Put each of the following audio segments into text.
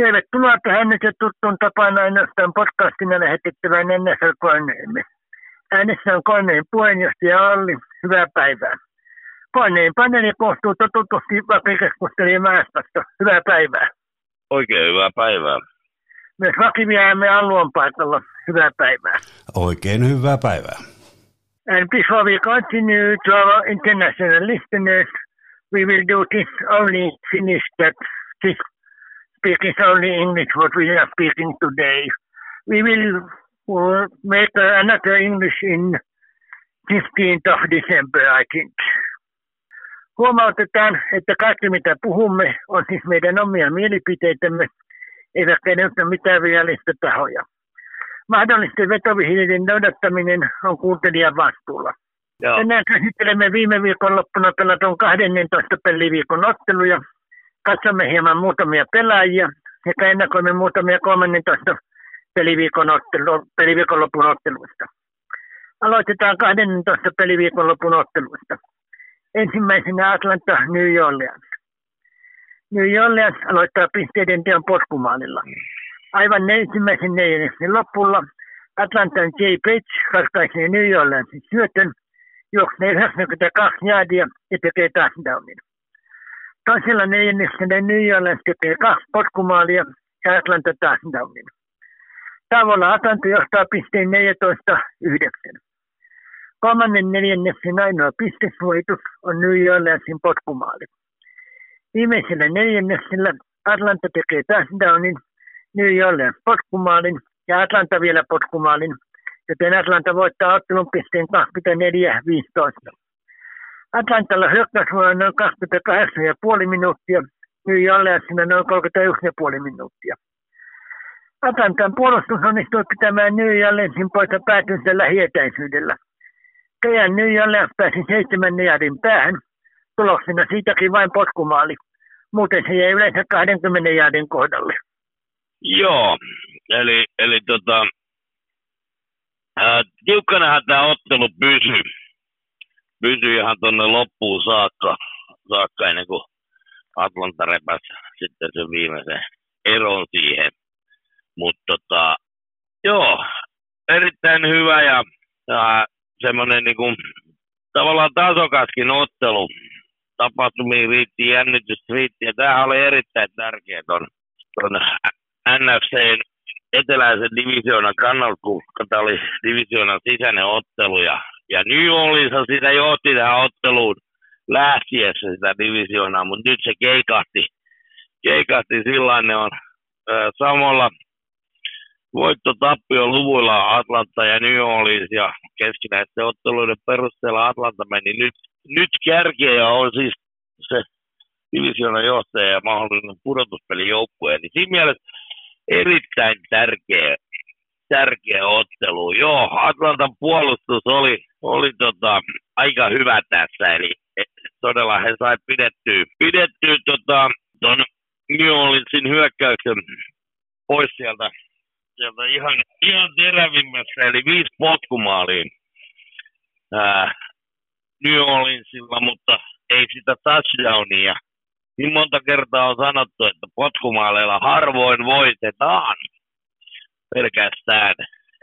Tervetuloa tähän nyt jo tuttuun tapaan ainoastaan podcastina lähetettävän NSL Koneemme. Äänessä on Koneen puheenjohtaja Olli. Hyvää päivää. Koneen paneeli koostuu totutusti vakikeskustelija Määstästä. Hyvää päivää. Oikein hyvää päivää. Myös vakivieämme alueen paikalla. Hyvää päivää. Oikein hyvää päivää. And before we continue to our international listeners, we will do this only Finnish that this speaking only English what we are speaking today. We will uh, make another English in 15th of December, I think. Huomautetaan, että kaikki mitä puhumme on siis meidän omia mielipiteitämme, eivätkä ole mitään virallista tahoja. Mahdollisten vetovihjeiden noudattaminen on kuuntelijan vastuulla. Joo. Tänään käsittelemme viime viikonloppuna pelatun 12 peliviikon otteluja. Katsomme hieman muutamia pelaajia sekä ennakoimme muutamia 13 peliviikon, ottelu, peliviikonlopun otteluista. Aloitetaan 12 peliviikonlopun otteluista. Ensimmäisenä Atlanta New Orleans. New Orleans aloittaa pisteiden teon potkumaalilla. Aivan ensimmäisen neljänneksen lopulla Atlantan J. Page katkaisee New Orleansin syötön, juoksee 92 jaadia ja tekee touchdownin. Toisella neljänneksellä New Orleans tekee kaksi potkumaalia ja Atlanta touchdownin. Tavalla Atlanta johtaa pisteen 14-9. Kolmannen neljänneksen ainoa pistesuojitus on New Orleansin potkumaali. Viimeisellä neljänneksellä Atlanta tekee touchdownin, New Orleans potkumaalin ja Atlanta vielä potkumaalin, joten Atlanta voittaa ottelun pisteen 24-15. Atlantalla hyökkäysvuonna noin 28,5 minuuttia, New Orleansina noin 31,5 minuuttia. Atlantan puolustus onnistui pitämään New Orleansin poika päätynsä lähietäisyydellä. Kejan New Orleans pääsi seitsemän jardin päähän, tuloksena siitäkin vain potkumaali. Muuten se jäi yleensä 20 jardin kohdalle. Joo, eli, eli tota, ää, tiukkanahan tämä ottelu pysyi. Pysyi ihan tuonne loppuun saakka, saakka ennen kuin Atlanta repäsi sitten sen viimeisen eron siihen. Mutta tota, joo, erittäin hyvä ja, ja semmoinen niinku, tavallaan tasokaskin ottelu. Tapahtumiin riitti, jännitys riitti ja tämähän oli erittäin tärkeä ton, ton NFCn eteläisen divisioonan kannalta, kun tämä oli divisioonan sisäinen ottelu ja, ja New Orleans sitä johti tähän otteluun lähtiessä sitä divisioonaa, mutta nyt se keikahti, keikahti sillä ne on äh, samalla voitto luvuilla Atlanta ja New Orleans ja keskinäisten otteluiden perusteella Atlanta meni nyt, nyt kärkeä ja on siis se divisioonan johtaja ja mahdollinen pudotuspelijoukkue. Niin siinä mielessä erittäin tärkeä, tärkeä ottelu. Joo, Atlantan puolustus oli, oli tota, aika hyvä tässä, eli todella he sai pidettyä, pidettyä tota, ton New Orleansin hyökkäyksen pois sieltä, sieltä ihan, ihan terävimmässä, eli viisi potkumaaliin ää, New Orleansilla, mutta ei sitä touchdownia niin monta kertaa on sanottu, että potkumaaleilla harvoin voitetaan pelkästään.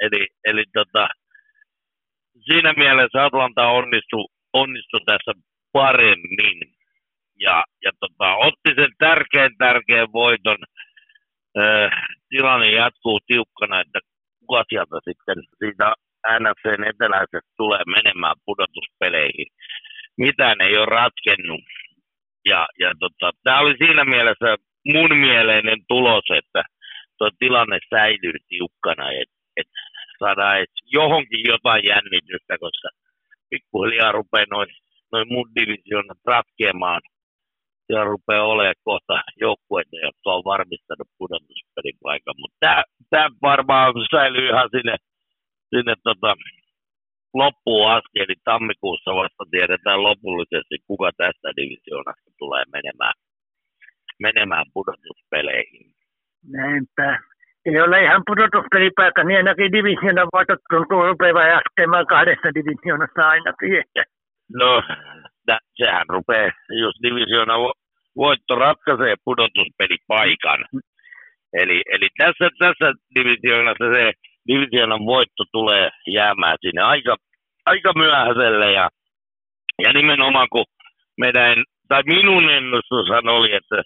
Eli, eli tota, siinä mielessä Atlanta onnistui, onnistui tässä paremmin. Ja, ja tota, otti sen tärkeän tärkeän voiton. Äh, tilanne jatkuu tiukkana, että kuka sieltä sitten siitä NFCn eteläisestä tulee menemään pudotuspeleihin. Mitään ei ole ratkennut ja, ja tota, tämä oli siinä mielessä mun mieleinen tulos, että tuo tilanne säilyy tiukkana, että et saadaan et johonkin jotain jännitystä, koska pikkuhiljaa rupeaa noin noin mun divisioonat ratkeamaan. Ja rupeaa olemaan kohta joukkueita, jotka on varmistanut pudotuspelin paikan. Mutta tämä varmaan säilyy ihan sinne, sinne tota, loppuun asti, eli tammikuussa vasta tiedetään lopullisesti, kuka tästä divisioonasta tulee menemään, menemään pudotuspeleihin. Näinpä. Ei ole ihan pudotuspelipaikka, niin ainakin divisioonan voitot tuntuu rupeavan jatkemaan kahdessa divisioonassa ainakin. No, tä, sehän rupeaa, jos divisioona voitto ratkaisee pudotuspelipaikan. Eli, eli tässä, tässä divisioonassa se divisioonan voitto tulee jäämään sinne aika, aika myöhäiselle ja, ja nimenomaan kun meidän, tai minun ennustushan oli, että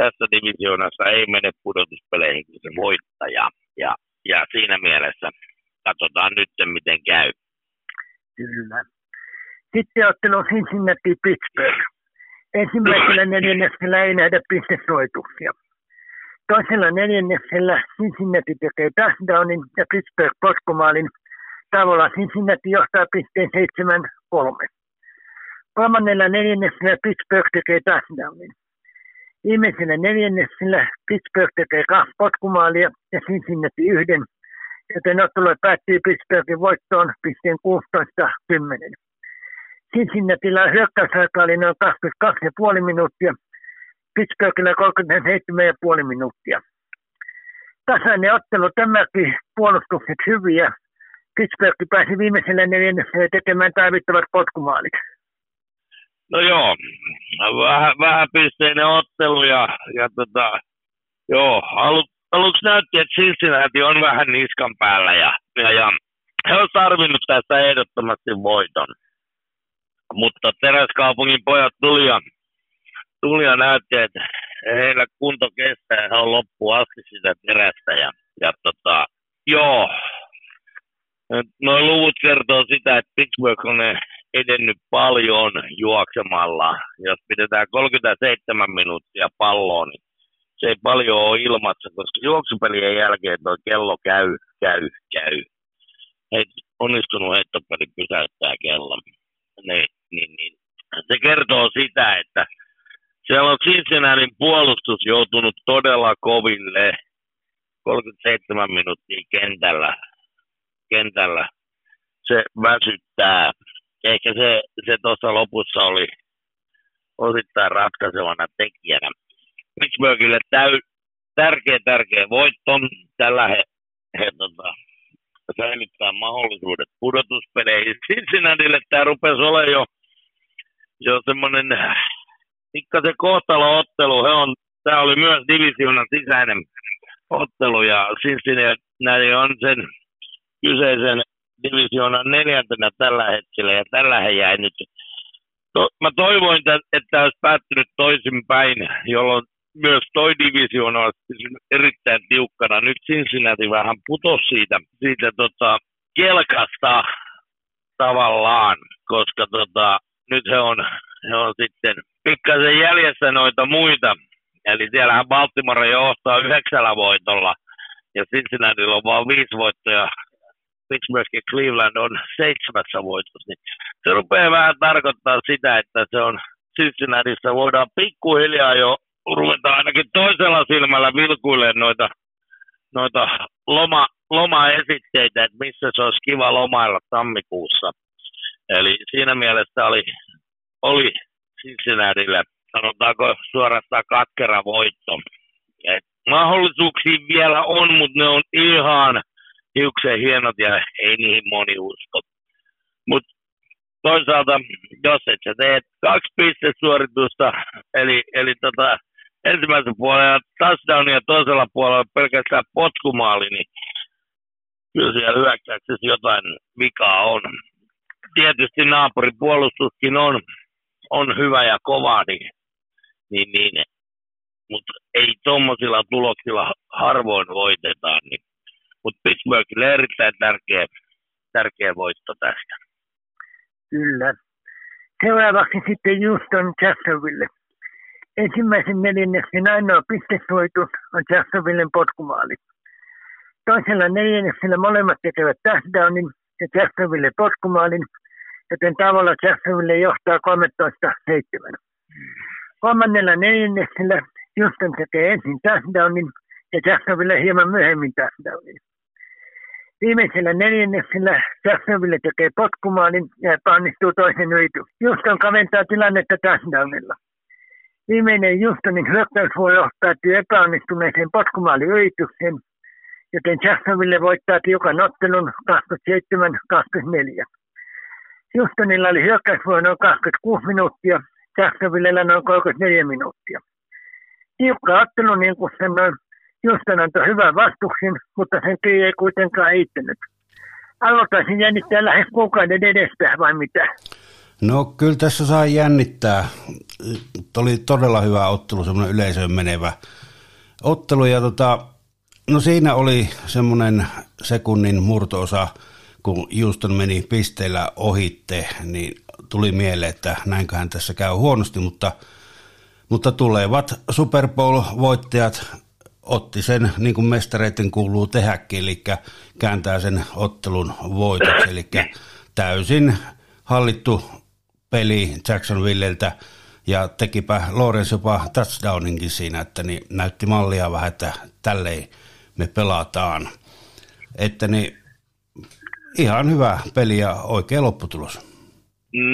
tässä divisioonassa ei mene pudotuspeleihin kuin se voittaja. Ja, ja siinä mielessä katsotaan nyt, miten käy. Kyllä. Sitten ottelu Cincinnati Pittsburgh. Ensimmäisellä neljänneksellä ei nähdä pistesoituksia. Toisella neljänneksellä Cincinnati tekee touchdownin ja Pittsburgh potkumaalin. Tavalla Cincinnati johtaa pisteen 7-3. Kolmannella neljänneksellä Pittsburgh tekee touchdownin. Viimeisellä neljänneksellä Pittsburgh tekee kaksi potkumaalia ja Cincinnati yhden, joten ottelu päättyy Pittsburghin voittoon pisteen 16-10. Cincinnatilla hyökkäysaika oli noin 22,5 minuuttia, Pittsburghillä 37,5 minuuttia. Tasainen ottelu, tämäkin puolustukset hyviä. Pittsburgh pääsi viimeisellä neljännessä tekemään tarvittavat potkumaalit. No joo, vähän, vähän pisteinen ottelu ja, ja tota, joo, alu, aluksi näytti, että Cincinnati on vähän niskan päällä ja, ja, ja he on tarvinnut tästä ehdottomasti voiton. Mutta Teräskaupungin pojat tuli ja, tuli ja näytti, että heillä kunto kestää, he on loppuun asti sitä terästä ja, ja tota, joo, Noin luvut kertoo sitä, että Pittsburgh on edennyt paljon juoksemalla. Jos pidetään 37 minuuttia palloa, niin se ei paljon ole ilmassa, koska juoksupelien jälkeen tuo kello käy, käy, käy. Heit, onnistunut heittopeli pysäyttää kellon. Niin, niin, niin. Se kertoo sitä, että siellä on Cincinnatin puolustus joutunut todella koville 37 minuuttia kentällä. kentällä. Se väsyttää ehkä se, se tuossa lopussa oli osittain ratkaisevana tekijänä. Pittsburghille täy, tärkeä, tärkeä voitto. Tällä he, he tota, säilyttää mahdollisuudet pudotuspeleihin. Cincinnatille tämä rupesi olemaan jo, jo semmoinen pikkasen kohtalo-ottelu. He on, tämä oli myös divisioonan sisäinen ottelu ja Cincinnati on sen kyseisen divisioonan neljäntenä tällä hetkellä ja tällä he jäi nyt. To, mä toivoin, että tämä olisi päättynyt toisinpäin, jolloin myös toi divisioona olisi erittäin tiukkana. Nyt Cincinnati vähän putosi siitä, siitä tota, kelkasta tavallaan, koska tota, nyt he on, he on sitten pikkasen jäljessä noita muita. Eli siellähän Baltimore johtaa yhdeksällä voitolla ja Cincinnatilla on vain viisi voittoja miksi myöskin Cleveland on seitsemässä voitossa, niin se rupeaa vähän tarkoittaa sitä, että se on Cincinnatissa voidaan pikkuhiljaa jo ruveta ainakin toisella silmällä vilkuilemaan noita, noita loma, lomaesitteitä, että missä se olisi kiva lomailla tammikuussa. Eli siinä mielessä oli, oli Cincinnatille, sanotaanko suorastaan katkera voitto. Et mahdollisuuksia vielä on, mutta ne on ihan hiukseen hienot ja ei niihin moni usko. Mutta toisaalta, jos et sä teet kaksi pistesuoritusta, eli, eli tota, ensimmäisen puolella touchdown ja toisella puolella pelkästään potkumaali, niin kyllä siellä hyökkäyksessä jotain vikaa on. Tietysti naapuripuolustuskin on, on hyvä ja kova, niin, niin, niin mutta ei tuommoisilla tuloksilla harvoin voitetaan, niin mutta Pittsburghille erittäin tärkeä, tärkeä voitto tästä. Kyllä. Seuraavaksi sitten Houston Jacksonville. Ensimmäisen neljänneksen ainoa pistesoitus on Jacksonvillen potkumaali. Toisella neljänneksellä molemmat tekevät touchdownin ja Jacksonville potkumaalin, joten tavalla Jacksonville johtaa 13-7. Kolmannella neljänneksellä Houston tekee ensin touchdownin ja Jacksonville hieman myöhemmin touchdownin. Viimeisellä neljänneksellä Jacksonville tekee potkumaalin ja epäonnistuu toisen yritys. Juston kaventaa tilannetta touchdownilla. Viimeinen Justonin hyökkäysvuoro päättyy epäonnistuneeseen potkumaaliyritykseen, joten Jacksonville voittaa tiukan ottelun 27-24. Justonilla oli hyökkäysvuoro noin 26 minuuttia, Jacksonvillellä noin 34 minuuttia. Tiukka ottelu, niin kuin sanoin, Houston antoi hyvän vastuksen, mutta sen työ ei kuitenkaan eittänyt. Aloittaisin jännittää lähes kuukauden edestä vai mitä? No kyllä tässä saa jännittää. Oli todella hyvä ottelu, semmoinen yleisöön menevä ottelu. Ja tota, no siinä oli semmoinen sekunnin murtoosa, kun Houston meni pisteillä ohitte, niin tuli mieleen, että näinköhän tässä käy huonosti, mutta, mutta tulevat Super Bowl-voittajat otti sen, niin kuin mestareiden kuuluu tehdäkin, eli kääntää sen ottelun voitoksi, eli täysin hallittu peli Jacksonvilleltä ja tekipä Lawrence jopa touchdowninkin siinä, että niin näytti mallia vähän, että tälleen me pelataan. Että niin ihan hyvä peli ja oikea lopputulos.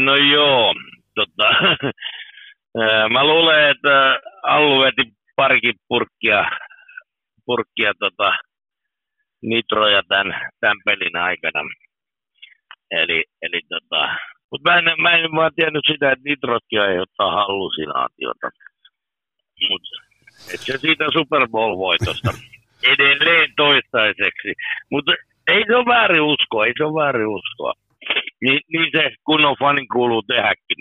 No joo, tota, mä luulen, että Allu veti parikin purkkia, purkkia tota, nitroja tämän, tämän pelin aikana. Eli, eli tota, mutta mä en, mä en vaan tiennyt sitä, että nitrotkin aiheuttaa hallusinaatiota. Mutta se siitä Super Bowl-voitosta edelleen toistaiseksi. Mutta ei se ole väärin uskoa, ei se ole väärin uskoa. Niin, niin se kunnon fanin kuuluu tehdäkin.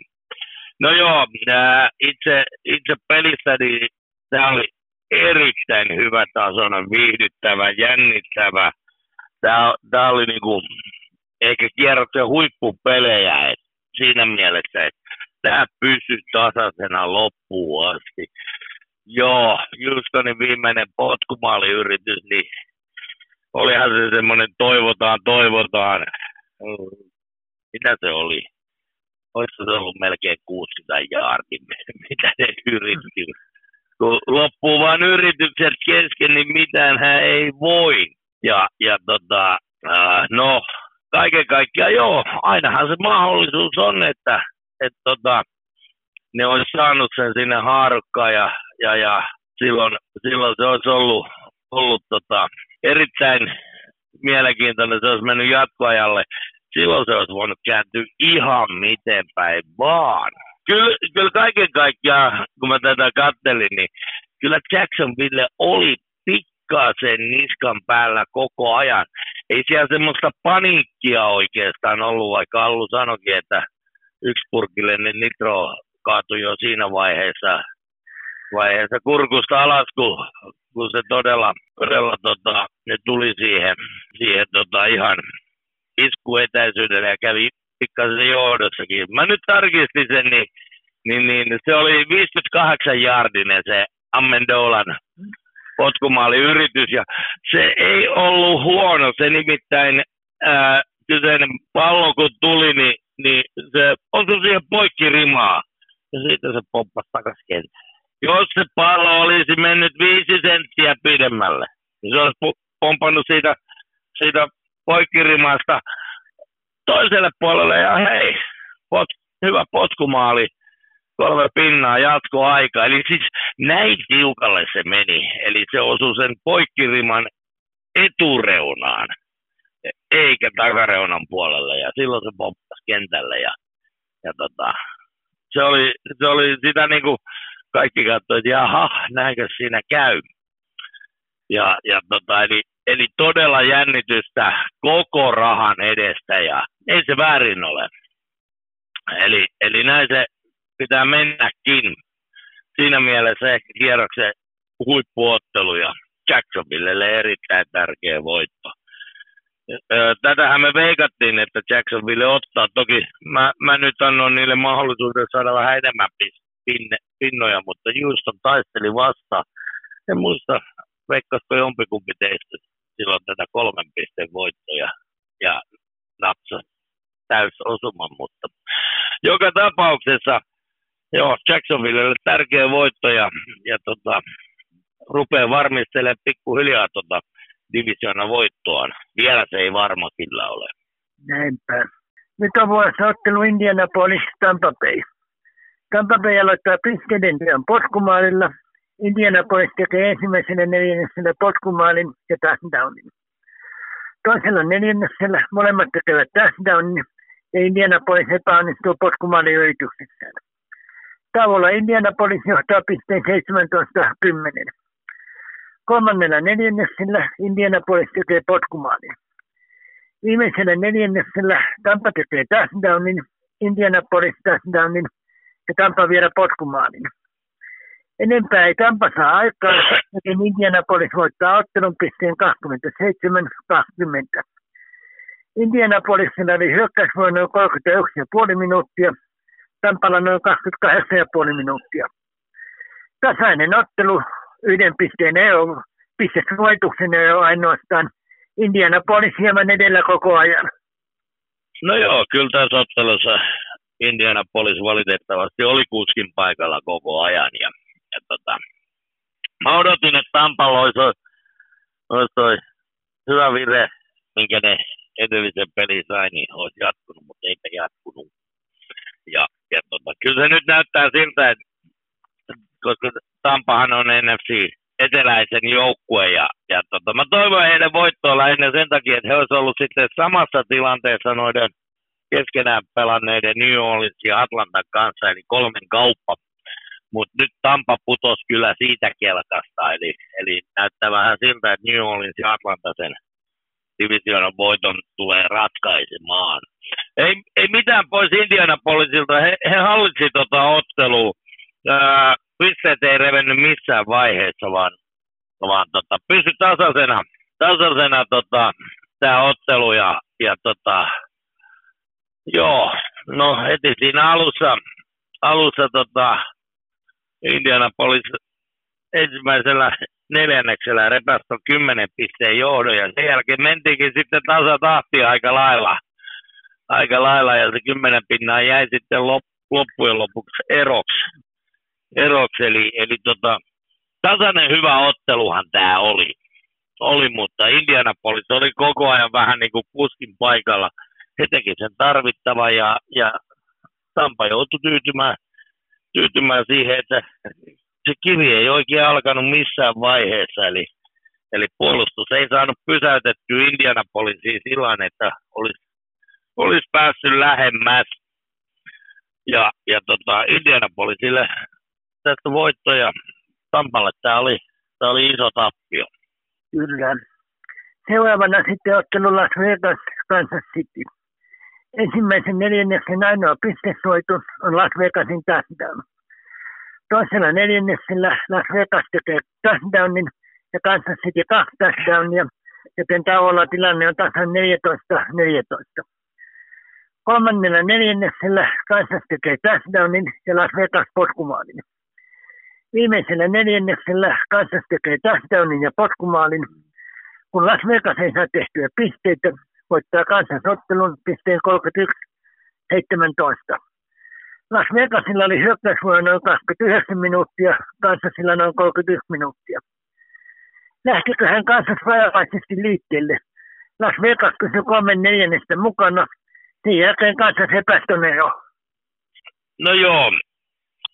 No joo, ää, itse, itse pelissä niin tämä oli erittäin hyvä tasoinen, viihdyttävä, jännittävä. Tämä, tämä oli niinku, eikä kierrottu huippupelejä, et siinä mielessä, että tämä pysyi tasaisena loppuun asti. Joo, Justonin viimeinen potkumaaliyritys, niin olihan se semmoinen toivotaan, toivotaan. Mitä se oli? Olisiko se ollut melkein 60 jaardia, mitä ne yritti. Kun loppuu vaan yritykset kesken, niin mitään hän ei voi. Ja, ja tota, äh, no, kaiken kaikkiaan joo, ainahan se mahdollisuus on, että et tota, ne olisi saanut sen sinne haarukkaan ja, ja, ja silloin, silloin se olisi ollut, ollut tota, erittäin mielenkiintoinen, se olisi mennyt jatkoajalle. Silloin se olisi voinut kääntyä ihan miten päin vaan. Kyllä, kyllä kaiken kaikkiaan, kun mä tätä kattelin, niin kyllä Jacksonville oli pikkasen niskan päällä koko ajan. Ei siellä semmoista paniikkia oikeastaan ollut, vaikka Allu sanoikin, että yksi purkillinen nitro kaatui jo siinä vaiheessa, vaiheessa kurkusta alas, kun, kun se todella, todella tota, ne tuli siihen, siihen tota, ihan iskuetäisyydelle ja kävi pikkasen johdossakin. Mä nyt tarkistin sen, niin, niin, niin se oli 58 jardinen se Amendolan potkumaaliyritys ja se ei ollut huono. Se nimittäin ää, kyseinen pallo kun tuli, niin, niin se osui siihen poikkirimaa ja siitä se pomppasi takaisin kentälle. Jos se pallo olisi mennyt viisi senttiä pidemmälle, niin se olisi pompannut siitä, siitä poikkirimasta toiselle puolelle ja hei, pot, hyvä potkumaali – kolme pinnaa jatkoaika. Eli siis näin tiukalle se meni. Eli se osui sen poikkiriman etureunaan, eikä takareunan puolelle. Ja silloin se pomppasi kentälle. Ja, ja tota, se, oli, se oli sitä niin kuin kaikki katsoivat, että jaha, näinkö siinä käy. Ja, ja tota, eli, eli todella jännitystä koko rahan edestä ja ei se väärin ole. Eli, eli näin se pitää mennäkin. Siinä mielessä ehkä kierroksen huippuottelu ja Jacksonvillelle erittäin tärkeä voitto. Tätähän me veikattiin, että Jacksonville ottaa. Toki mä, mä nyt annoin niille mahdollisuuden saada vähän enemmän pinne, pinnoja, mutta Houston taisteli vastaan. En muista, veikkasko jompikumpi teistä silloin tätä kolmen pisteen voittoja ja napsa täys osuman, mutta joka tapauksessa joo, Jacksonvillelle tärkeä voitto ja, ja tota, rupeaa varmistelemaan pikkuhiljaa tota divisiona voittoaan. Vielä se ei varma kyllä ole. Näinpä. Nyt on vuorossa ottelu Indianapolis Tampa Bay. Tampa Bay aloittaa pisteiden työn potkumaalilla. Indianapolis tekee ensimmäisenä neljännesellä potkumaalin ja touchdownin. Toisella neljännesellä molemmat tekevät touchdownin ja Indianapolis epäonnistuu potkumaalin yrityksessään. Tavolla Indianapolis johtaa pisteen 17-10. Kolmannella neljänneksellä Indianapolis tekee potkumaalin. Viimeisellä neljänneksellä Tampa tekee touchdownin, Indianapolis touchdownin ja Tampa vielä potkumaalin. Enempää ei Tampa saa aikaa, joten Indianapolis voittaa ottelun pisteen 27-20. Indianapolisilla oli hyökkäysvoima noin 31,5 minuuttia, Tampalla noin 28,5 minuuttia. Tasainen ottelu, yhden pisteen ero, pistesuojituksen ero ainoastaan. Indianapolis hieman edellä koko ajan. No joo, kyllä tässä ottelussa Indianapolis valitettavasti oli kuskin paikalla koko ajan. Ja, ja tota, mä odotin, että Tampalla olisi, olisi toi hyvä vire, minkä ne edellisen pelin sai, niin olisi jatkunut, mutta eipä jatkunut. Ja, ja tota, kyllä se nyt näyttää siltä, että koska Tampahan on NFC eteläisen joukkue ja, ja tota, mä toivon heidän voittoa lähinnä sen takia, että he olisivat ollut sitten samassa tilanteessa noiden keskenään pelanneiden New Orleans ja Atlantan kanssa, eli kolmen kauppa. Mutta nyt Tampa putosi kyllä siitä kelkasta, eli, eli näyttää vähän siltä, että New Orleans ja Atlanta sen divisioonan voiton tulee ratkaisemaan. Ei, ei mitään pois Indianapolisilta, he, he hallitsi tota ottelua. Ää, pisteet ei revennyt missään vaiheessa, vaan, vaan tota, pysy tasaisena, tasaisena tota, tämä ottelu ja, ja tota, joo, no heti siinä alussa, alussa tota, Indianapolis ensimmäisellä neljänneksellä repästä kymmenen pisteen johdon ja sen jälkeen mentiinkin sitten tasatahtia aika lailla. Aika lailla ja se kymmenen pinnaa jäi sitten loppujen lopuksi eroksi. eroksi. Eli, eli tota, tasainen hyvä otteluhan tämä oli. oli. Mutta Indianapolis oli koko ajan vähän niin kuin kuskin paikalla. He teki sen tarvittava ja, ja Tampa joutui tyytymään, tyytymään siihen, että se kivi ei oikein alkanut missään vaiheessa, eli, eli puolustus ei saanut pysäytettyä Indianapolisiin sillä että olisi, olisi päässyt lähemmäs. Ja, ja tota, Indianapolisille tästä voittoja Tampalle tämä oli, tämä oli iso tappio. Kyllä. Seuraavana sitten ottelu Las Vegas, Kansas City. Ensimmäisen neljänneksen ainoa pistesuoitus on Las Vegasin touchdown. Toisella neljänneksellä Las Vegas tekee touchdownin ja Kansas City kaksi touchdownia, joten tauolla tilanne on tasan 14-14. Kolmannella neljänneksellä Kansas tekee touchdownin ja Las Vegas potkumaalin. Viimeisellä neljänneksellä Kansas tekee touchdownin ja potkumaalin. Kun Las Vegas ei saa tehtyä pisteitä, voittaa Kansas ottelun pisteen 31-17. Las Vegasilla oli hyökkäysvuonna noin 29 minuuttia, Kansasilla noin 31 minuuttia. Lähtikö hän Kansas rajalaisesti liikkeelle? Las Vegas kysyi kolmen neljännestä mukana. Sen jälkeen Kansas epästön ero. No joo,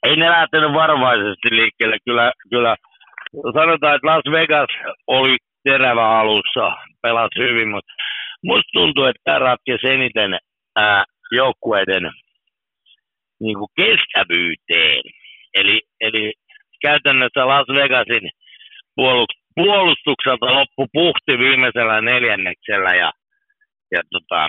ei ne lähtenyt varovaisesti liikkeelle. Kyllä, kyllä sanotaan, että Las Vegas oli terävä alussa, pelasi hyvin, mutta musta tuntuu, että tämä ratkesi eniten ää, joukkueiden niin kuin kestävyyteen. Eli, eli käytännössä Las Vegasin puolustukselta loppu puhti viimeisellä neljänneksellä ja, ja tota,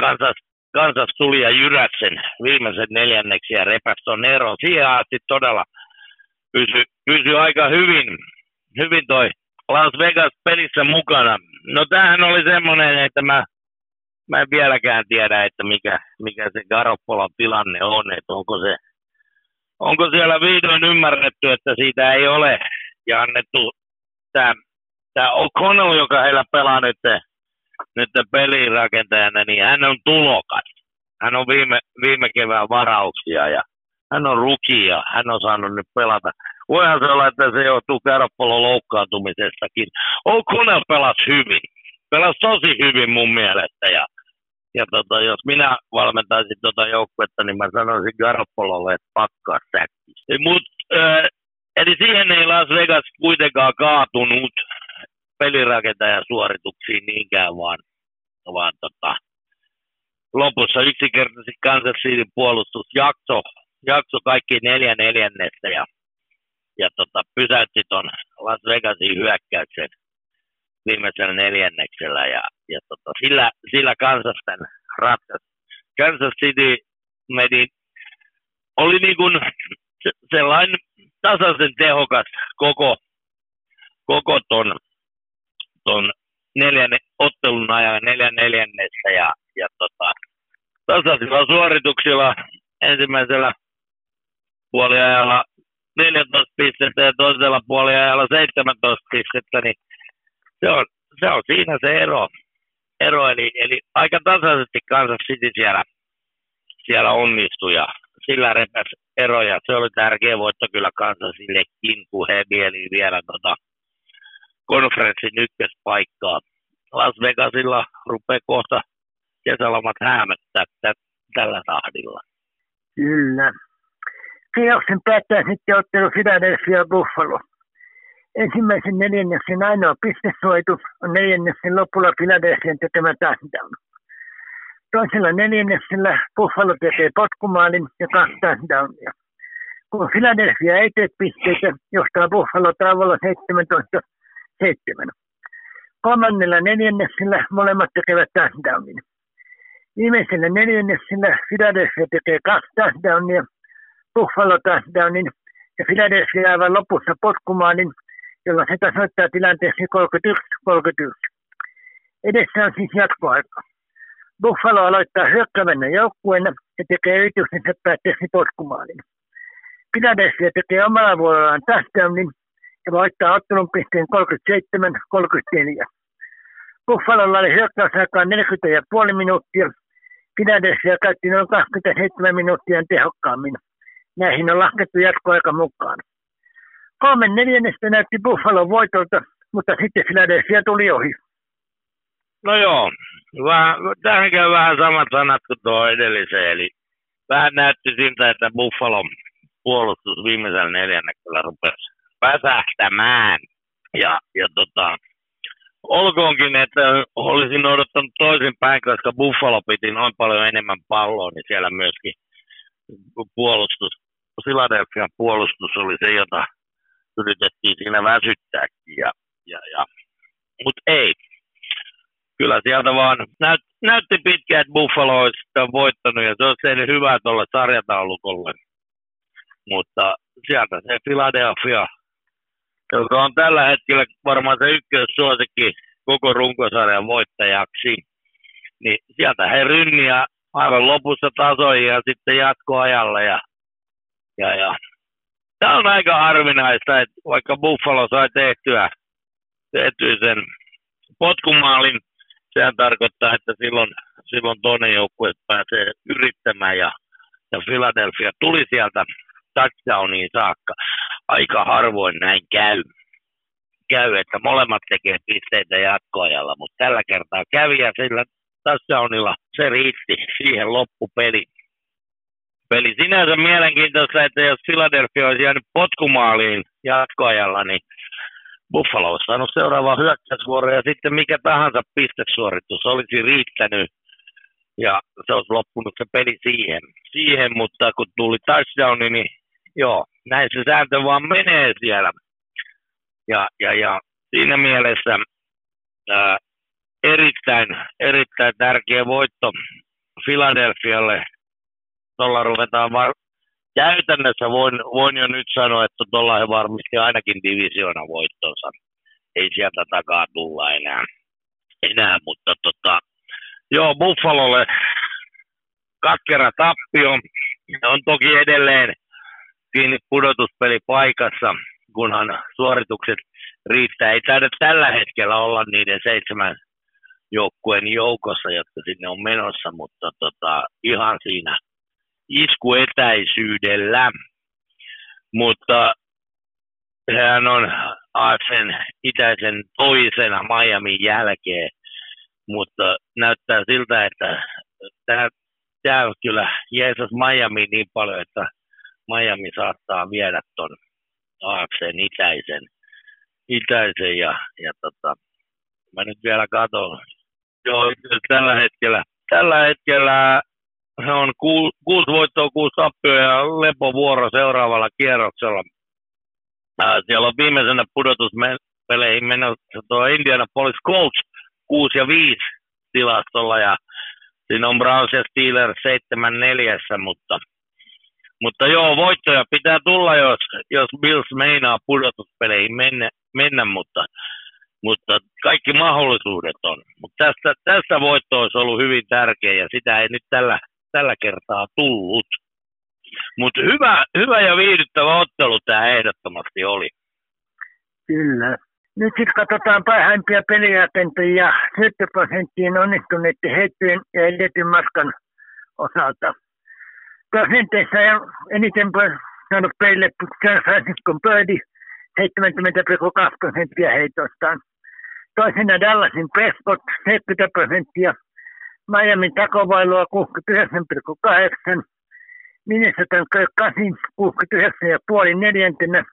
Kansas, Kansas tuli ja jyräsi sen viimeisen neljänneksi ja repäsi ton eron. Siihen asti todella pysyi pysy aika hyvin, hyvin toi Las Vegas pelissä mukana. No tämähän oli semmoinen, että mä mä en vieläkään tiedä, että mikä, mikä se Garoppolan tilanne on, että onko se onko siellä vihdoin ymmärretty, että siitä ei ole ja annettu tämä, tämä O'Connell, joka heillä pelaa nyt, nyt pelin rakentajana, niin hän on tulokas. Hän on viime, viime kevään varauksia ja hän on ruki ja hän on saanut nyt pelata. Voihan se olla, että se johtuu Garoppolon loukkaantumisestakin. O'Connell pelasi hyvin. Pelasi tosi hyvin mun mielestä ja ja tota, jos minä valmentaisin tuota joukkuetta, niin mä sanoisin Garoppololle, että pakkaa säkki. Mut, äh, eli siihen ei Las Vegas kuitenkaan kaatunut pelirakentajan suorituksiin niinkään, vaan, vaan tota, lopussa yksinkertaisesti Kansas City puolustus jakso, jakso kaikki neljä neljännestä ja, ja tota, pysäytti ton Las Vegasin hyökkäyksen viimeisellä neljänneksellä ja, ja tota, sillä, sillä Kansas tämän ratkaisi. Kansas City meni, oli niin kuin sellainen tasaisen tehokas koko, koko ton, ton neljän, ottelun ajan neljän neljännessä ja, ja tota, tasaisilla suorituksilla ensimmäisellä puoliajalla 14 pistettä ja toisella puoliajalla 17 pistettä, niin se on, se on siinä se ero. ero eli, eli aika tasaisesti Kansas City siellä, siellä onnistui ja sillä repäs eroja. Se oli tärkeä voitto kyllä Kansasillekin, kun he mieli vielä tota konferenssin ykköspaikkaa. Las Vegasilla rupeaa kohta kesälomat häämättää t- tällä tahdilla. Kyllä. Kierroksen päättää sitten ottelu Philadelphia Buffalo. Ensimmäisen neljänneksen ainoa pistesuojitus on neljänneksen lopulla Philadelphian tekemä touchdown. Toisella neljänneksellä Buffalo tekee potkumaalin ja kaksi touchdownia. Kun Philadelphia ei tee pisteitä, johtaa Buffalo tavalla 17-7. Kolmannella neljänneksellä molemmat tekevät touchdownin. Viimeisellä neljänneksellä Philadelphia tekee kaksi touchdownia, Buffalo touchdownin ja Philadelphia aivan lopussa potkumaalin, jolla se tasoittaa tilanteessa 31-31. Edessä on siis jatkoaika. Buffalo aloittaa hyökkäävänä joukkueena ja tekee yrityksensä päätteeksi potkumaalin. Philadelphia tekee omalla vuorollaan touchdownin ja voittaa ottelun pisteen 37-34. Buffalolla oli hyökkäysaikaa 40,5 minuuttia. Philadelphia käytti noin 27 minuuttia tehokkaammin. Näihin on laskettu jatkoaika mukaan. Kolmen neljännestä näytti Buffalo voitolta, mutta sitten Philadelphia tuli ohi. No joo, vähän, tähän käy vähän samat sanat kuin tuo edelliseen, eli vähän näytti siltä, että Buffalo puolustus viimeisellä neljänneksellä rupesi väsähtämään. Ja, ja tota, olkoonkin, että olisin odottanut toisinpäin, koska Buffalo piti noin paljon enemmän palloa, niin siellä myöskin puolustus, Philadelphia puolustus oli se, jota yritettiin siinä väsyttääkin. Ja, ja, ja. Mutta ei. Kyllä sieltä vaan näyt, näytti pitkään, että Buffalo olisi voittanut ja se olisi tehnyt hyvää tuolle sarjataulukolle. Mutta sieltä se Philadelphia, joka on tällä hetkellä varmaan se ykkössuosikki koko runkosarjan voittajaksi, niin sieltä he rynniä aivan lopussa tasoihin ja sitten jatkoajalle. Ja, ja, ja. Tämä on aika harvinaista, että vaikka Buffalo sai tehtyä, tehtyä sen potkumaalin, sehän tarkoittaa, että silloin, silloin toinen joukkue pääsee yrittämään ja, ja Philadelphia tuli sieltä touchdowniin saakka. Aika harvoin näin käy, käy että molemmat tekee pisteitä jatkoajalla, mutta tällä kertaa kävi ja sillä touchdownilla se riitti siihen loppupeli. Peli sinänsä mielenkiintoista, että jos Philadelphia olisi jäänyt potkumaaliin jatkoajalla, niin Buffalo olisi saanut seuraava hyökkäysvuoro ja sitten mikä tahansa pistesuoritus olisi riittänyt ja se olisi loppunut se peli siihen. siihen mutta kun tuli touchdowni, niin joo, näin se sääntö vaan menee siellä. Ja, ja, ja siinä mielessä ää, erittäin, erittäin tärkeä voitto Philadelphialle. Tuolla ruvetaan var- käytännössä voin, voin jo nyt sanoa, että tuolla he varmasti ainakin divisioona voittonsa. Ei sieltä takaa tulla enää, enää mutta tota, joo, Buffalolle katkera tappio. On toki edelleen kiinni pudotuspelipaikassa, kunhan suoritukset riittää. Ei taida tällä hetkellä olla niiden seitsemän joukkueen joukossa, jotka sinne on menossa, mutta tota, ihan siinä iskuetäisyydellä. Mutta hän on AFCn itäisen toisena Miamin jälkeen, mutta näyttää siltä, että tämä, tämä kyllä Jeesus Miami niin paljon, että Miami saattaa viedä tuon AFCn itäisen, itäisen ja, ja tota, mä nyt vielä katson. Joo, tällä hetkellä, tällä hetkellä se on ku, kuusi voittoa, kuusi tappioa ja lepovuoro seuraavalla kierroksella. Siellä on viimeisenä pudotuspeleihin menossa tuo Indianapolis Colts 6 ja 5 tilastolla ja siinä on Browns ja Steelers 7 neljässä, mutta, mutta joo, voittoja pitää tulla, jos, jos Bills meinaa pudotuspeleihin mennä, mennä mutta, mutta kaikki mahdollisuudet on. Mutta tästä, tästä voitto olisi ollut hyvin tärkeä ja sitä ei nyt tällä, tällä kertaa tullut. Mutta hyvä, hyvä ja viihdyttävä ottelu tämä ehdottomasti oli. Kyllä. Nyt sitten katsotaan parhaimpia peliagentoja ja syöttöprosenttien onnistuneiden heittojen ja edetyn maskan osalta. Prosenteissa eniten saanut peille San Francisco Birdie 70,2 prosenttia heitostaan. Toisena Dallasin Prescott 70 prosenttia, Miami Takovailua 69,8, Minnesotan Kirk Cousins 69,5 neljäntenä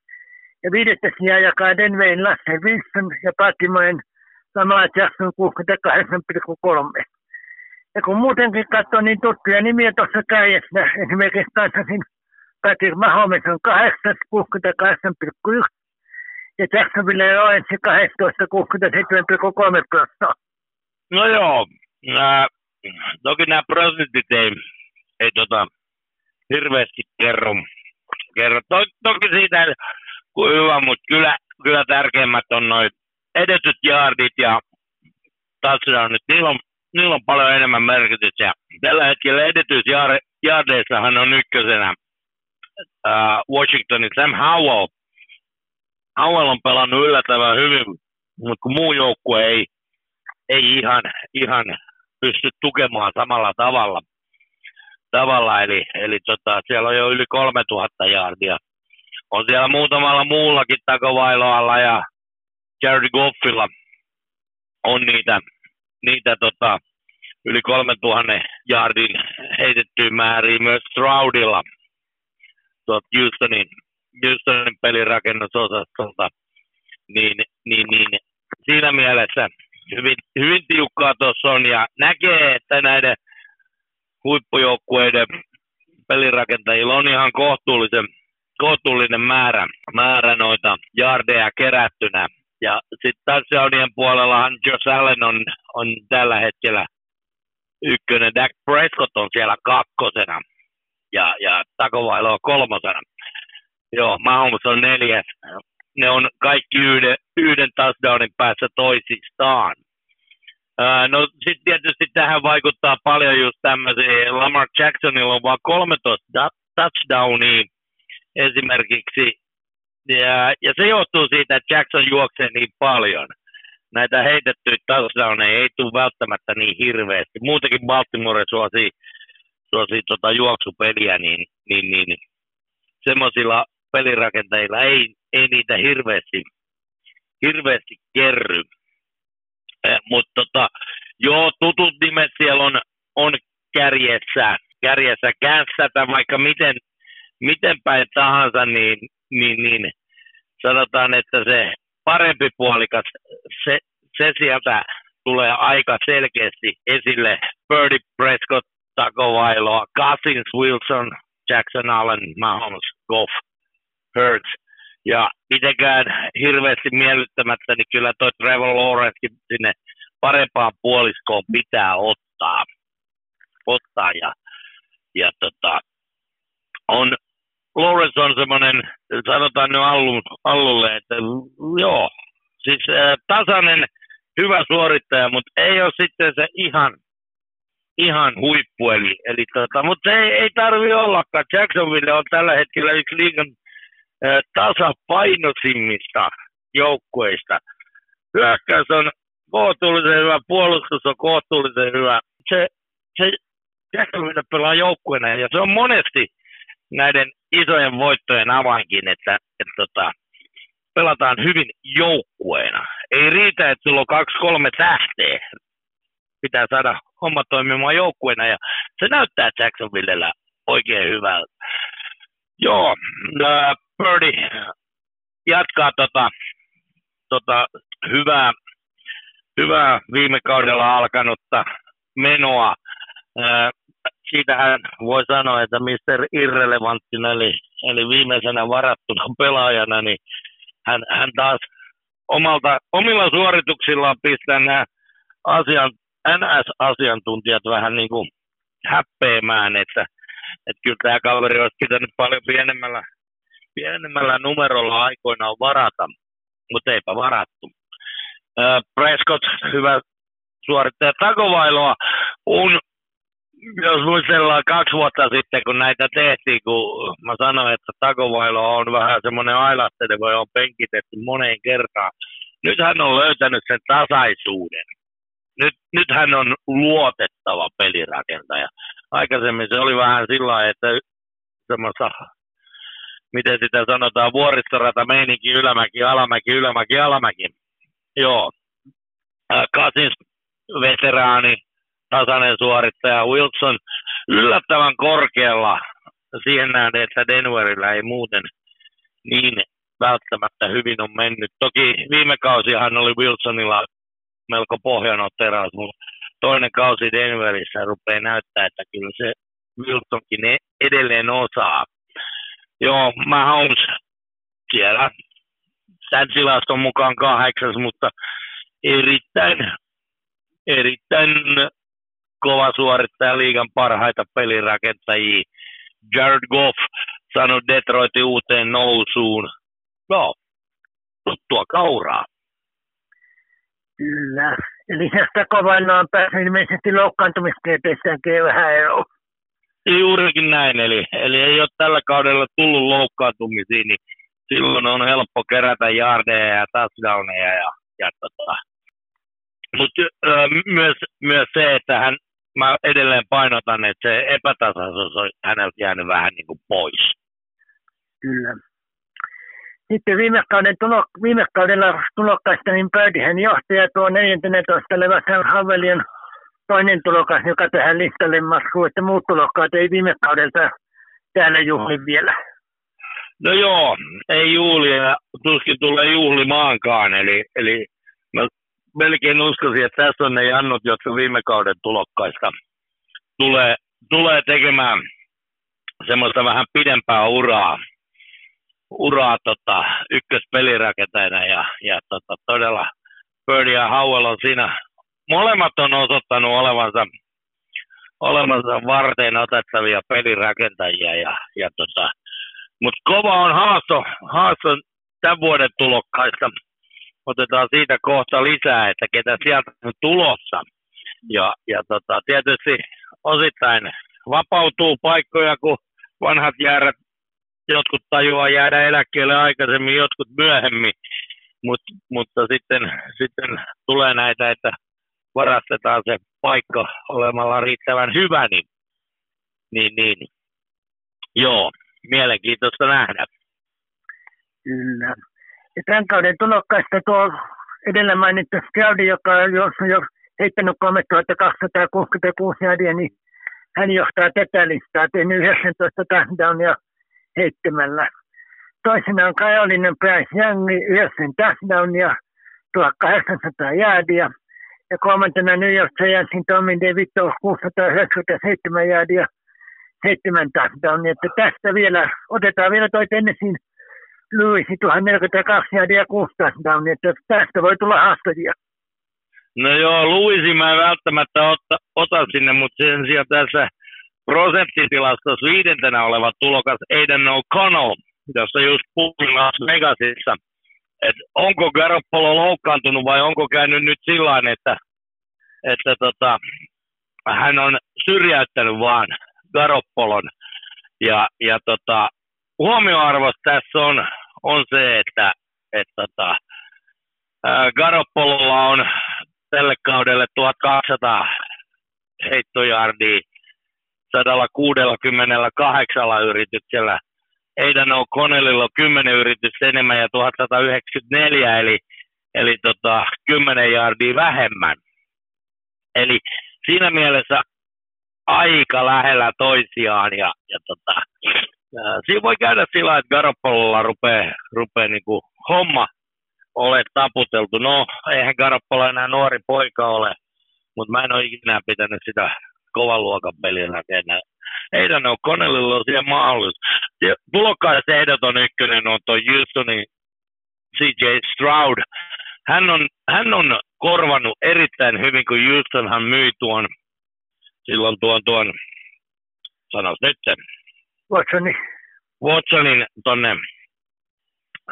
ja viidettä sijaa jakaa Denverin Lasse Wilson ja Baltimoren Lamar Jackson 68,3. Ja kun muutenkin katsoo niin tuttuja nimiä tuossa kädessä, esimerkiksi Kansasin Patrick Mahomes on 8, 68,1 ja Jacksonville Lawrence 12, 67,3 prosenttia. No joo, nää, toki nämä prosentit ei, ei tota, hirveästi kerro. kerro. To, toki siitä kuin hyvä, mutta kyllä, kyllä tärkeimmät on noin edetyt jaardit ja touchdownit. Niillä on, niillä on paljon enemmän merkitystä. Tällä hetkellä edetyissä jaardeissahan on ykkösenä uh, Washingtonin Sam Howell. Howell on pelannut yllättävän hyvin, mutta kun muu joukkue ei, ei ihan, ihan pysty tukemaan samalla tavalla. tavalla eli, eli tota, siellä on jo yli 3000 jaardia on siellä muutamalla muullakin takovailoalla ja Jared Goffilla on niitä, niitä tota, yli 3000 jardin heitettyä määriä myös Stroudilla tuolta Houstonin, Houstonin pelirakennusosastolta. Niin, niin, niin, siinä mielessä hyvin, hyvin tiukkaa tuossa on ja näkee, että näiden huippujoukkueiden pelirakentajilla on ihan kohtuullisen kohtuullinen määrä, määrä noita jardeja kerättynä. Ja sitten touchdownien puolellahan Josh Allen on, on tällä hetkellä ykkönen. Dak Prescott on siellä kakkosena ja, ja Takovailo on kolmosena. Joo, Mahomes on neljäs. Ne on kaikki yhden, yhden touchdownin päässä toisistaan. No sitten tietysti tähän vaikuttaa paljon just tämmöisiä. Lamar Jacksonilla on vain 13 touchdownia esimerkiksi. Ja, ja se johtuu siitä, että Jackson juoksee niin paljon. Näitä heitettyjä touchdowneja ei tule välttämättä niin hirveästi. Muutenkin Baltimore suosii, suosii tota juoksupeliä, niin, niin, niin semmoisilla pelirakentajilla ei, ei niitä hirveästi, hirveästi kerry. Eh, Mutta tota, joo, tutut nimet siellä on, on kärjessä, kärjessä käänsätä vaikka miten miten päin tahansa, niin, niin, niin sanotaan, että se parempi puolikas, se, se sieltä tulee aika selkeästi esille. Birdie Prescott, Takovailoa, Cousins, Wilson, Jackson Allen, Mahomes, Goff, Hurts. Ja mitenkään hirveästi miellyttämättä, niin kyllä toi Trevor Lawrence sinne parempaan puoliskoon pitää ottaa. ottaa ja, ja tota, on, Lawrence on semmoinen, sanotaan nyt Allu, Allulle, että joo, siis äh, tasainen, hyvä suorittaja, mutta ei ole sitten se ihan, ihan huippu. Eli, eli tota, mutta ei, ei tarvi ollakaan. Jacksonville on tällä hetkellä yksi liigan tasapainoisimmista joukkueista. Hyökkäys on kohtuullisen hyvä, puolustus on kohtuullisen hyvä. Se, se Jacksonville pelaa joukkueena ja se on monesti näiden isojen voittojen avainkin, että, että tota, pelataan hyvin joukkueena. Ei riitä, että sulla on kaksi, kolme tähteä. Pitää saada homma toimimaan joukkueena ja se näyttää Jacksonvillellä oikein hyvältä. Joo, Birdie jatkaa tota, tota hyvää, hyvää viime kaudella alkanutta menoa. Äh, siitähän voi sanoa, että Mr. Irrelevanttina, eli, eli viimeisenä varattuna pelaajana, niin hän, hän taas omalta, omilla suorituksillaan pistää nämä asian, NS-asiantuntijat vähän niin kuin häppeämään, että, että kyllä tämä kaveri olisi pitänyt paljon pienemmällä, pienemmällä numerolla aikoinaan varata, mutta eipä varattu. Äh, Prescott, hyvä suorittaja Takovailoa, on jos muistellaan kaksi vuotta sitten, kun näitä tehtiin, kun mä sanoin, että Takovailo on vähän semmoinen ailasteleva ja on penkitetty moneen kertaan. Nyt hän on löytänyt sen tasaisuuden. Nyt, nyt hän on luotettava pelirakentaja. Aikaisemmin se oli vähän sillä että semmoista, miten sitä sanotaan, vuoristorata meininki, ylämäki, alamäki, ylämäki, alamäki. Joo. Kasins veteraani, tasainen suorittaja Wilson yllättävän korkealla siihen nähden, että Denverillä ei muuten niin välttämättä hyvin on mennyt. Toki viime kausihan oli Wilsonilla melko pohjanoteraus, mutta toinen kausi Denverissä rupeaa näyttää, että kyllä se Wilsonkin e- edelleen osaa. Joo, Mahomes siellä tämän tilaston mukaan kahdeksas, mutta erittäin, erittäin kova suorittaja liigan parhaita pelirakentajia. Jared Goff sanoi Detroitin uuteen nousuun. No, tuttua kauraa. Kyllä. Eli tästä kovana on päässyt ilmeisesti loukkaantumiskiepeissäänkin vähän eroa. Juurikin näin, eli, eli ei ole tällä kaudella tullut loukkaantumisia, niin silloin on helppo kerätä jardeja ja touchdowneja. Ja, ja tota. Mutta myös, myös se, että hän mä edelleen painotan, että se epätasaisuus on häneltä jäänyt vähän niin kuin pois. Kyllä. Sitten viime, kauden tulo, viime kaudella tulokkaista niin Pöydihän johtaja tuo 14 levässä Havelion toinen tulokas, joka tähän listalle maskuu, että muut tulokkaat ei viime kaudelta täällä juhli vielä. No joo, ei juhli ja tuskin tulee juhlimaankaan, eli, eli mä melkein uskoisin, että tässä on ne jannut, jotka viime kauden tulokkaista tulee, tulee tekemään semmoista vähän pidempää uraa, uraa tota, ykköspelirakentajana ja, ja tota, todella Birdie ja Howell on siinä, molemmat on osoittanut olevansa, olevansa varten otettavia pelirakentajia ja, ja tota, mutta kova on haasto, haasto tämän vuoden tulokkaista otetaan siitä kohta lisää, että ketä sieltä on tulossa. Ja, ja tota, tietysti osittain vapautuu paikkoja, kun vanhat jäärät, jotkut tajuaa jäädä eläkkeelle aikaisemmin, jotkut myöhemmin. Mut, mutta sitten, sitten tulee näitä, että varastetaan se paikka olemalla riittävän hyvä, niin, niin, niin. joo, mielenkiintoista nähdä. Kyllä. Ja tämän kauden tulokkaista tuo edellä mainittu Stroudi, joka on jo, jo heittänyt 3266 jäädiä, niin hän johtaa tätä listaa, tehnyt 19 touchdownia heittämällä. Toisena on Kajolinen Price Young, 9 touchdownia, 1800 jäädiä. Ja kolmantena New Giantsin Tommy DeVito 697 jäädiä, 7 touchdownia. Että tästä vielä, otetaan vielä toi Tennessin Louis 1042 ja 16 downia, että tästä voi tulla haastajia. No joo, Louisi mä en välttämättä ota, ota sinne, mutta sen sijaan tässä prosenttitilastossa viidentenä oleva tulokas Aiden O'Connell, jossa just puhuin Las Vegasissa, että onko Garoppolo loukkaantunut vai onko käynyt nyt sillä että, että tota, hän on syrjäyttänyt vaan Garoppolon. Ja, ja tota, huomioarvosta tässä on, on se, että, että tota, Garoppololla on tälle kaudelle 1200 heittojardia 168 yrityksellä. O'Connellilla on 10 yritystä enemmän ja 1194, eli, eli tota, 10 jardia vähemmän. Eli siinä mielessä aika lähellä toisiaan ja, ja tota, siinä voi käydä sillä että Garoppololla rupeaa, rupeaa niin kuin homma ole taputeltu. No, eihän Garoppolo enää nuori poika ole, mutta mä en ole ikinä pitänyt sitä kovan luokan pelillä enää. Heidän on Connellilla on siihen mahdollisuus. Tulokkaista ehdoton ykkönen on tuo Houstonin CJ Stroud. Hän on, hän on korvannut erittäin hyvin, kun Houstonhan myi tuon, silloin tuon, tuon sanos nyt sen. Watsonin. Watsonin tonne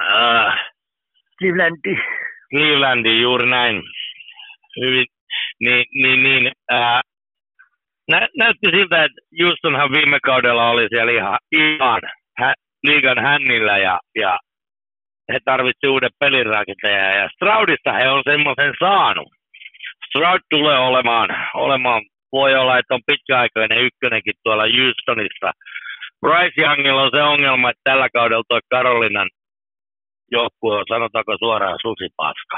äh, Clevelandi. Clevelandi, juuri näin. Hyvin, niin, niin, niin äh, nä, näytti siltä, että Houstonhan viime kaudella oli siellä ihan, ihan hä, liigan hännillä ja, ja he tarvitsivat uuden pelirakentajan ja Stroudista he on semmoisen saanut. Stroud tulee olemaan, olemaan, voi olla, että on pitkäaikainen ykkönenkin tuolla Houstonissa. Bryce Youngilla on se ongelma, että tällä kaudella tuo Karolinan joukkue on, sanotaanko suoraan susipaska.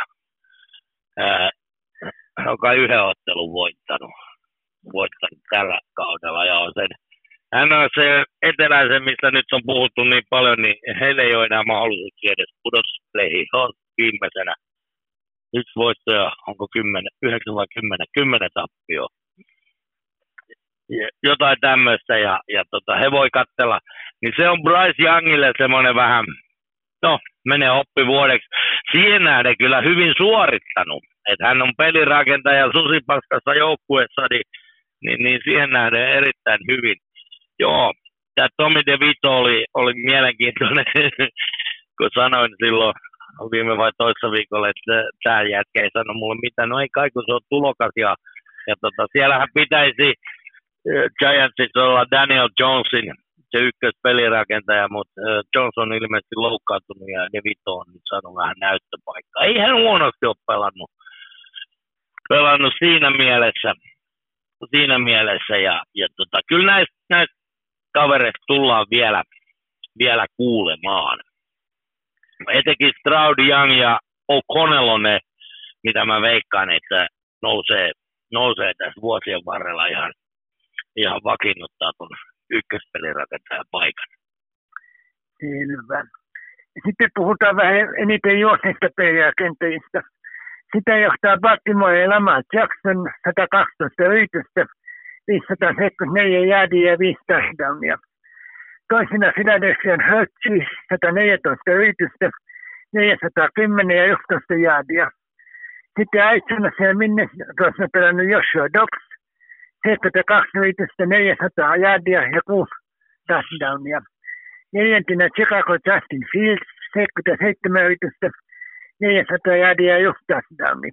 Ää, on kai yhden ottelun voittanut, voittanut tällä kaudella ja on sen se eteläisen, mistä nyt on puhuttu niin paljon, niin heillä ei ole enää mahdollisuuksia edes pudotuspleihin. He on viimeisenä. Yksi voitto ja onko 10, 9 vai 10, 10 tappio. Jotain tämmöistä ja, ja tota, he voi katsella. Niin se on Bryce Youngille semmoinen vähän, no menee oppivuodeksi. Siihen nähden kyllä hyvin suorittanut. Että hän on pelirakentaja susipaskassa joukkueessa, niin, niin, niin siihen nähden erittäin hyvin Joo, tämä Tommy DeVito oli, oli mielenkiintoinen, kun sanoin silloin viime vai toissa viikolla, että tämä jätkä ei sano mulle mitään. No ei kai, kun se on tulokas ja, ja tota, siellähän pitäisi Giantsissa olla Daniel Jonesin se ykköspelirakentaja, mutta Jones on ilmeisesti loukkaantunut ja DeVito on nyt saanut vähän näyttöpaikkaa. Ei hän huonosti ole pelannut, pelannut siinä mielessä, siinä mielessä ja, ja tota, kyllä näistä, näistä kavereista tullaan vielä, vielä kuulemaan. Etenkin Stroud, Young ja O'Connell on ne, mitä mä veikkaan, että nousee, nousee tässä vuosien varrella ihan, ihan vakiinnuttaa tuon ykköspelirakentajan paikan. Selvä. Sitten puhutaan vähän eniten juosneista pelirakentajista. Sitä johtaa Baltimore Lamar Jackson 112 yritystä 574 jäädiä ja 5 touchdownia. Toisena Philadelphian Hurtsi 114 yritystä, 410 ja 11 jäädiä. Sitten Aitsonassa ja Minnesotassa pelannut Joshua Dobbs, 72 yritystä, 400 jäädiä ja 6 touchdownia. Neljäntenä Chicago Justin Fields, 77 yritystä, 400 jäädiä ja 1 touchdownia.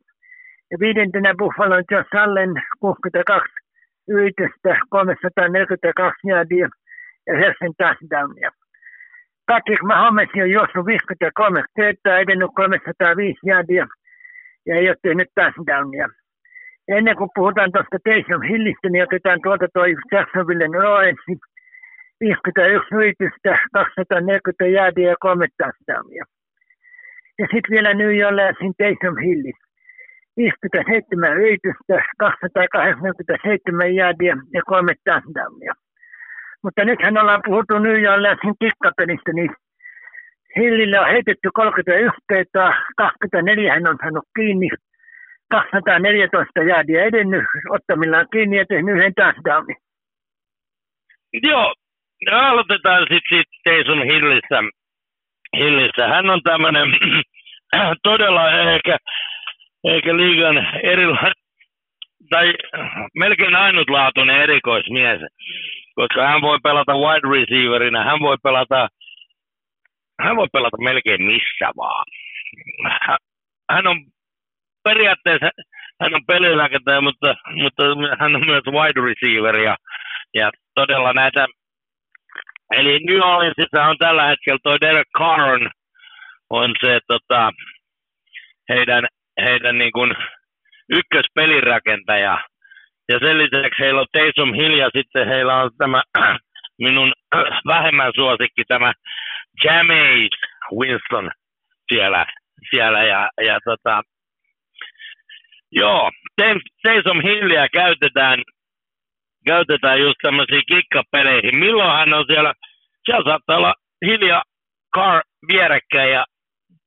Ja viidentenä Buffalo Josh Allen, 62 yritystä 342 jäädiä ja 9 touchdownia. Patrick Mahomes on juossut 53 kertaa, edennyt 305 jäädiä ja ei ole tehnyt touchdownia. Ennen kuin puhutaan tuosta Taysom Hillistä, niin otetaan tuolta tuo Jacksonville Lawrence, 51 yritystä, 240 jäädiä ja 3 touchdownia. Ja sitten vielä New Orleansin Taysom Hillis. 57 yritystä, 287 jäädiä ja kolme touchdownia. Mutta nythän ollaan puhuttu New Yorkin kikkapelistä, niin Hillille on heitetty 31 kertaa, 24 hän on saanut kiinni, 214 jäädiä edennyt ottamillaan kiinni ja tehnyt yhden touchdownin. Joo, aloitetaan sitten sit Jason Hillissä. Hillissä. Hän on tämmöinen todella ehkä eikä liigan erilainen, tai melkein ainutlaatuinen erikoismies, koska hän voi pelata wide receiverina, hän voi pelata, hän voi pelata melkein missä vaan. Hän on periaatteessa, hän on pelirakentaja, mutta, mutta hän on myös wide receiver ja, ja todella näitä, eli New Orleansissa on tällä hetkellä toi Derek Carr on, se tota, heidän heidän niin kuin ykköspelirakentaja. Ja sen lisäksi heillä on Taysom Hill ja sitten heillä on tämä minun vähemmän suosikki tämä Jameis Winston siellä, siellä ja, ja tota, joo, Taysom Hillia käytetään, käytetään just tämmöisiin kikkapeleihin. Milloin hän on siellä, siellä saattaa olla Hilja Carr vierekkäin ja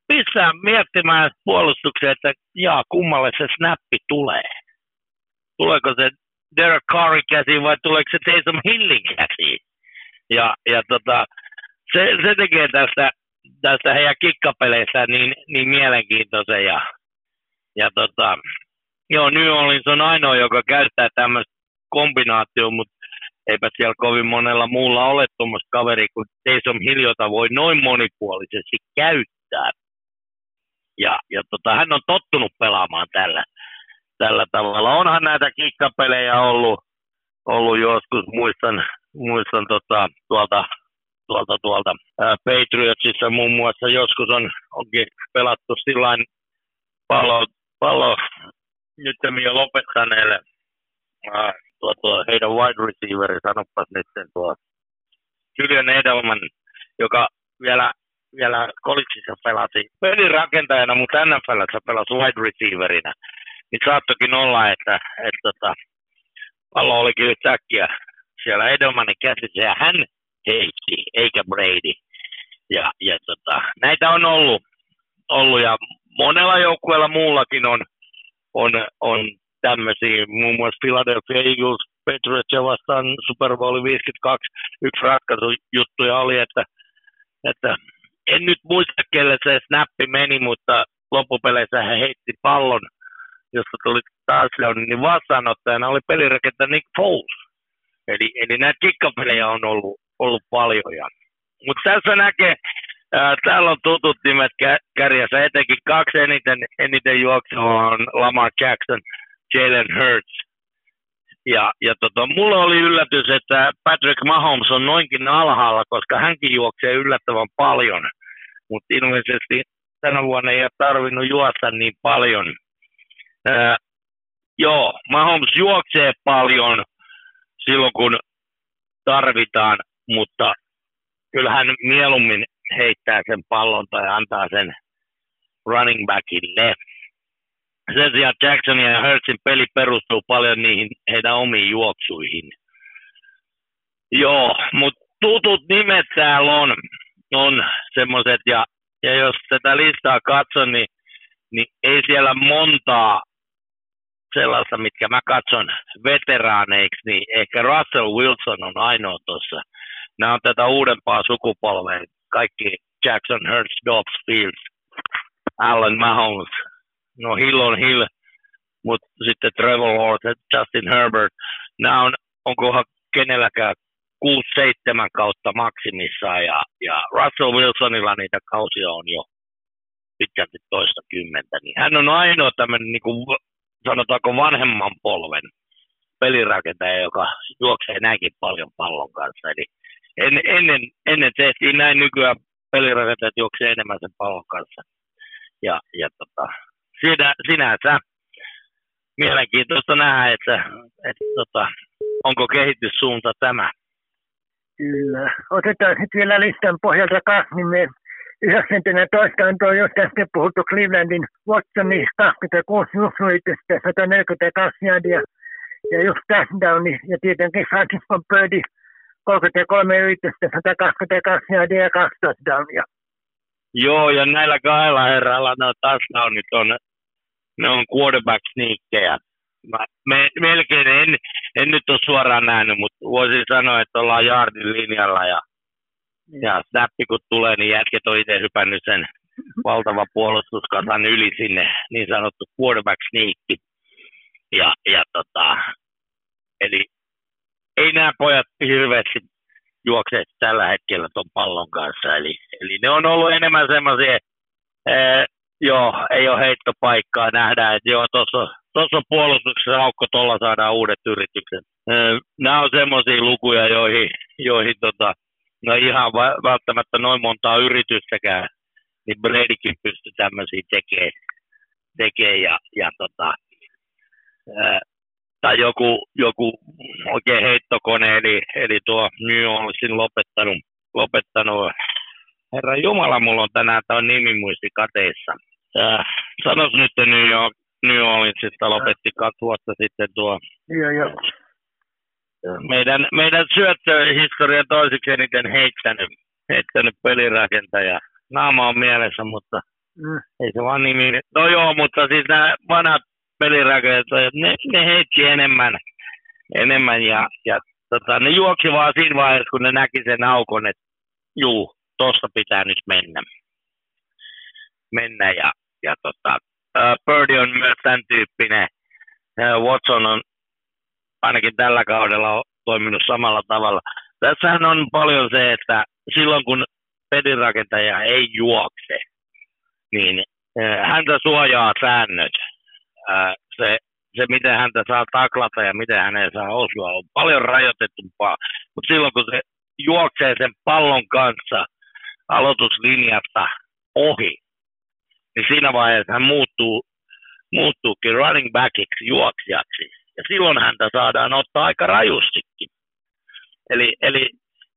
pistää miettimään puolustukseen, että jaa, kummalle se snappi tulee. Tuleeko se Derek Carrin käsiin vai tuleeko se Taysom Hillin käsiin? Ja, ja tota, se, se tekee tästä, tästä heidän kikkapeleistä niin, niin mielenkiintoisen. Ja, ja tota, joo, New Orleans on ainoa, joka käyttää tämmöistä kombinaatio, mutta eipä siellä kovin monella muulla ole tuommoista kaveria kuin Taysom Hill, jota voi noin monipuolisesti käyttää. Ja, ja tota, hän on tottunut pelaamaan tällä, tällä tavalla. Onhan näitä kikkapelejä ollut, ollut joskus, muistan, muistan tota, tuolta, tuolta, tuolta ää, Patriotsissa muun muassa joskus on, onkin pelattu sillain pallo, pallo nyt jo lopettaneelle ää, tuo, tuo heidän wide receiveri, sanopas nyt sen tuo Julian Edelman, joka vielä, vielä kolleksissa pelasi pelirakentajana, mutta NFLssä pelasi wide receiverina. Niin saattokin olla, että, että, että tota, pallo olikin yhtäkkiä siellä Edelmanin käsissä ja hän heitti, eikä Brady. Ja, ja tota, näitä on ollut, ollut ja monella joukkueella muullakin on, on, on tämmöisiä, muun muassa Philadelphia Eagles, Patriots vastaan Super Bowl 52, yksi ratkaisujuttuja oli, että, että en nyt muista, kelle se snappi meni, mutta loppupeleissä hän heitti pallon, josta tuli touchdown, niin vastaanottajana oli pelirakentaja Nick Foles. Eli, eli näitä kikkapelejä on ollut, ollut paljon. Mutta tässä näkee, ää, täällä on tutut nimet kärjessä, etenkin kaksi eniten, eniten juoksua on Lamar Jackson – Jalen Hurts. Ja, ja tota, mulla oli yllätys, että Patrick Mahomes on noinkin alhaalla, koska hänkin juoksee yllättävän paljon. Mutta ilmeisesti tänä vuonna ei ole tarvinnut juosta niin paljon. Ää, joo, Mahomes juoksee paljon silloin, kun tarvitaan, mutta kyllähän mieluummin heittää sen pallon tai antaa sen running backille sen sijaan Jacksonin ja Hurtsin peli perustuu paljon niihin heidän omiin juoksuihin. Joo, mutta tutut nimet täällä on, on semmoiset, ja, ja jos tätä listaa katson, niin, niin ei siellä montaa sellaista, mitkä mä katson veteraaneiksi, niin ehkä Russell Wilson on ainoa tuossa. Nämä on tätä uudempaa sukupolvea, kaikki Jackson, Hurts, Dobbs, Fields, Allen Mahomes, no Hill on Hill, mutta sitten Trevor Lawrence, Justin Herbert, nämä on, onkohan kenelläkään 6-7 kautta maksimissaan ja, ja Russell Wilsonilla niitä kausia on jo pitkälti toista kymmentä, niin hän on ainoa tämmöinen niin kuin, sanotaanko vanhemman polven pelirakentaja, joka juoksee näinkin paljon pallon kanssa. Eli en, ennen, ennen tehtiin näin nykyään pelirakentajat juoksee enemmän sen pallon kanssa. Ja, ja tota, siinä, sinänsä mielenkiintoista nähdä, että, että tota, onko kehityssuunta tämä. Kyllä. Otetaan sitten vielä listan pohjalta kaksi nimeä. 19 on tuo just äsken puhuttu Clevelandin Watsonin 26 juoksuitystä, 142 yardia ja just touchdowni ja tietenkin Francisco Birdie 33 yritystä, 122 yardia ja 2 touchdownia. Joo, ja näillä kahdella herralla ne touchdownit on ne on quarterback sneakkejä. Mä me, melkein en, en nyt ole suoraan nähnyt, mutta voisin sanoa, että ollaan jaardin linjalla ja, mm. ja snappi kun tulee, niin jätket on itse hypännyt sen valtava puolustuskasan yli sinne, niin sanottu quarterback sneakki. Ja, ja tota, eli ei nämä pojat hirveästi juokse tällä hetkellä tuon pallon kanssa. Eli, eli ne on ollut enemmän semmoisia joo, ei ole heittopaikkaa. Nähdään, että joo, tuossa on puolustuksessa aukko, tuolla saadaan uudet yritykset. Nämä on semmoisia lukuja, joihin, joihin tota, no ihan välttämättä noin montaa yritystäkään, niin Bradykin pystyy tämmöisiä tekemään. Tekee ja, ja tota, tai joku, joku oikein heittokone, eli, eli tuo New Orleansin lopettanut, lopettanut Herra Jumala, mulla on tänään tuo nimimuisti kateissa. Äh, sanos nyt New, York, New Orleansista lopetti kaksi vuotta sitten tuo joo, joo. meidän, meidän syöttöhistoria toiseksi eniten heittänyt, heittänyt pelirakentaja. Naama on mielessä, mutta mm. ei se vaan nimi. No joo, mutta siis nämä vanhat pelirakentajat, ne, ne heitti enemmän, enemmän ja, ja tota, ne juoksi vaan siinä vaiheessa, kun ne näki sen aukon, että juu, tuosta pitää nyt mennä. mennä. Ja, ja tota, Birdie on myös tämän tyyppinen. Watson on ainakin tällä kaudella toiminut samalla tavalla. Tässähän on paljon se, että silloin kun pelirakentaja ei juokse, niin häntä suojaa säännöt. Se, se, miten häntä saa taklata ja miten hänen saa osua, on paljon rajoitetumpaa. Mutta silloin kun se juoksee sen pallon kanssa aloituslinjasta ohi, niin siinä vaiheessa hän muuttuu, muuttuukin running backiksi, juoksijaksi. Ja silloin häntä saadaan ottaa aika rajustikin. Eli, eli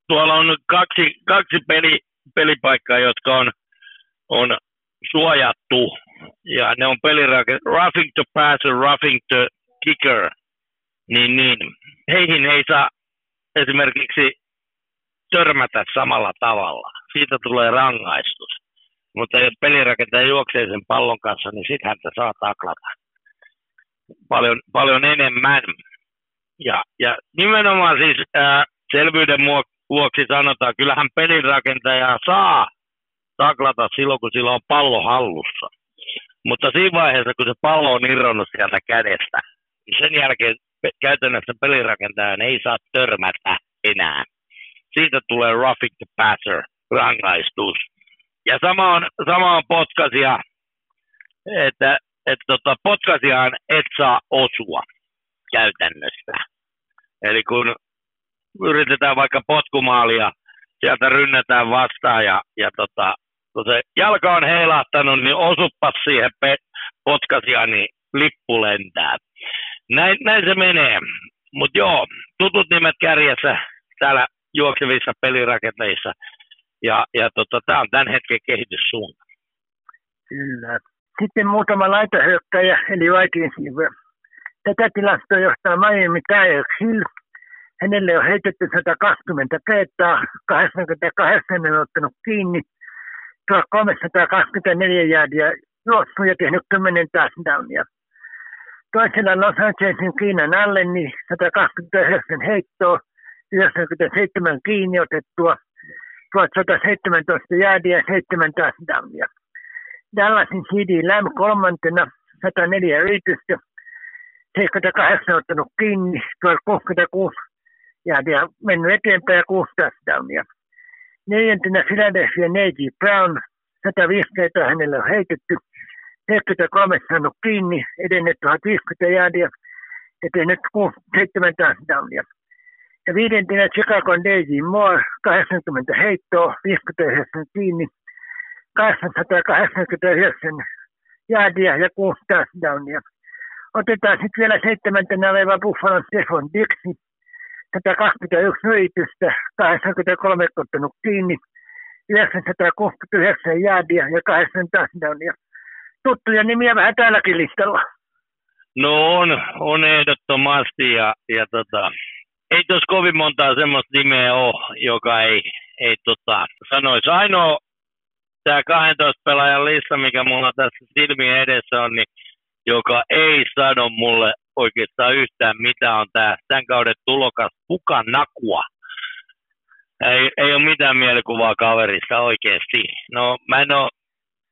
tuolla on kaksi, kaksi peli, pelipaikkaa, jotka on, on suojattu. Ja ne on pelirake, roughing to passer, roughing to kicker. Niin, niin. Heihin ei saa esimerkiksi törmätä samalla tavalla. Siitä tulee rangaistus. Mutta jos pelirakentaja juoksee sen pallon kanssa, niin sitten häntä saa taklata paljon, paljon enemmän. Ja, ja nimenomaan siis ää, selvyyden vuoksi sanotaan, kyllähän pelirakentaja saa taklata silloin, kun sillä on pallo hallussa. Mutta siinä vaiheessa, kun se pallo on irronnut sieltä kädestä, niin sen jälkeen käytännössä pelirakentajan ei saa törmätä enää. Siitä tulee roughing the passer rangaistus. Ja sama on, sama on potkasia, että, että tota, potkasiaan et saa osua käytännössä. Eli kun yritetään vaikka potkumaalia, sieltä rynnätään vastaan ja, ja tota, kun se jalka on heilahtanut, niin osuppas siihen pe- potkasiaan, niin lippu lentää. Näin, näin se menee. Mutta joo, tutut nimet kärjessä täällä juoksevissa pelirakenteissa. Ja, ja tota, tämä on tämän hetken kehityssuunta. Kyllä. Sitten muutama laitahyökkäjä, eli Vikings. Tätä tilastoa johtaa Miami Tyreek Hill. Hänelle on heitetty 120 kertaa, 88 on ottanut kiinni, 1324 jäädiä juossut ja tehnyt 10 touchdownia. Toisella Los Angelesin Kiinan alle, niin 129 heittoa, 97 kiinni otettua, 1117 jäädiä ja 7 touchdownia. Dallasin CD Lamb kolmantena, 104 yritystä, 78 ottanut kiinni, 1066 jäädiä mennyt eteenpäin ja 6 touchdownia. Neljäntenä Philadelphia Neji Brown, 150 hänelle on heitetty, 73 saanut kiinni, edennyt 1050 jäädiä ja tehnyt 7 touchdownia. Ja viidentenä Chicago DJ Moore, 80 heittoa, 59 kiinni, 889 jäädiä ja 6 touchdownia. Otetaan sitten vielä seitsemäntenä oleva Buffalo Stefan Dixie, 121 yritystä, 83 ottanut kiinni, 969 jäädiä ja 8 touchdownia. Tuttuja nimiä vähän täälläkin listalla. No on, on ehdottomasti ja, ja tota, ei tuossa kovin montaa semmoista nimeä ole, joka ei, ei tota, sanoisi. Ainoa tämä 12 pelaajan lista, mikä mulla tässä silmien edessä on, niin joka ei sano mulle oikeastaan yhtään mitä on tämä tämän kauden tulokas Pukan Nakua. Ei, ei ole mitään mielikuvaa kaverista oikeasti. No mä en ole,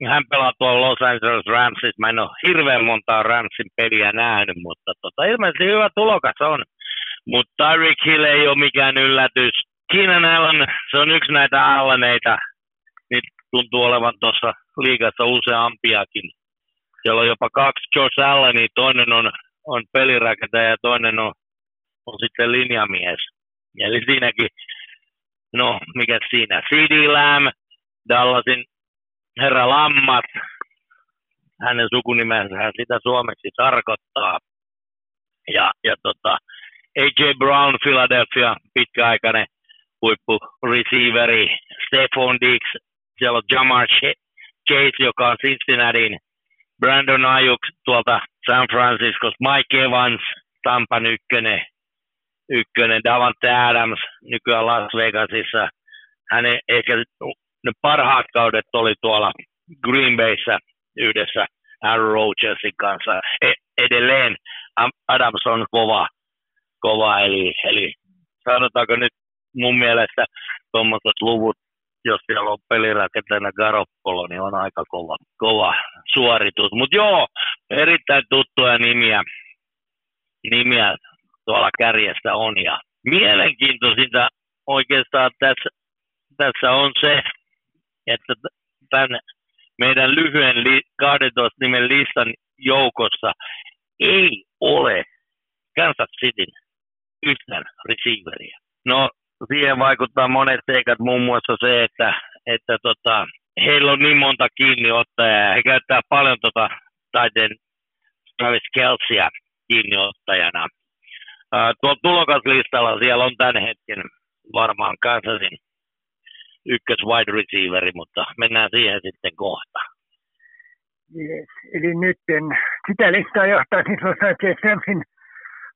hän pelaa tuolla Los Angeles Ramsissa, mä en ole hirveän montaa Ramsin peliä nähnyt, mutta tota, ilmeisesti hyvä tulokas on. Mutta Tyreek Hill ei ole mikään yllätys. Keenan Allen, se on yksi näitä Alleneita. Nyt tuntuu olevan tuossa liigassa useampiakin. Siellä on jopa kaksi Josh Allenia, toinen on on pelirakentaja ja toinen on, on sitten linjamies. Eli siinäkin, no mikä siinä, CD Lamb, Dallasin herra Lammat, hänen sukunimensä sitä suomeksi tarkoittaa. Ja, ja tota, A.J. Brown, Philadelphia, pitkäaikainen huippu receiveri, Stephon Dix, siellä on Jamar Chase, joka on Cincinnatiin Brandon Ayuk tuolta San Francisco, Mike Evans, Tampan ykkönen, ykkönen, Davante Adams nykyään Las Vegasissa. Hänen ehkä ne parhaat kaudet oli tuolla Green Bayssä yhdessä Aaron Rodgersin kanssa. E- edelleen Adams on kova, kova eli, eli sanotaanko nyt mun mielestä tuommoiset luvut jos siellä on pelirakentajana Garoppolo, niin on aika kova, kova suoritus. Mutta joo, erittäin tuttuja nimiä, nimiä tuolla kärjessä on. Ja mielenkiintoisinta oikeastaan tässä, tässä on se, että tämän meidän lyhyen li, 12 nimen listan joukossa ei ole Kansas Cityn yhtään receiveria. No, siihen vaikuttaa monet seikat, muun muassa se, että, että tota, heillä on niin monta kiinniottajaa. He käyttää paljon tota, taiteen Travis Kelsia kiinniottajana. Uh, tuolla tulokaslistalla siellä on tämän hetken varmaan Kansasin ykkös wide receiveri, mutta mennään siihen sitten kohta. Yes. Eli nyt sitä listaa johtaa Los Angeles Ramsin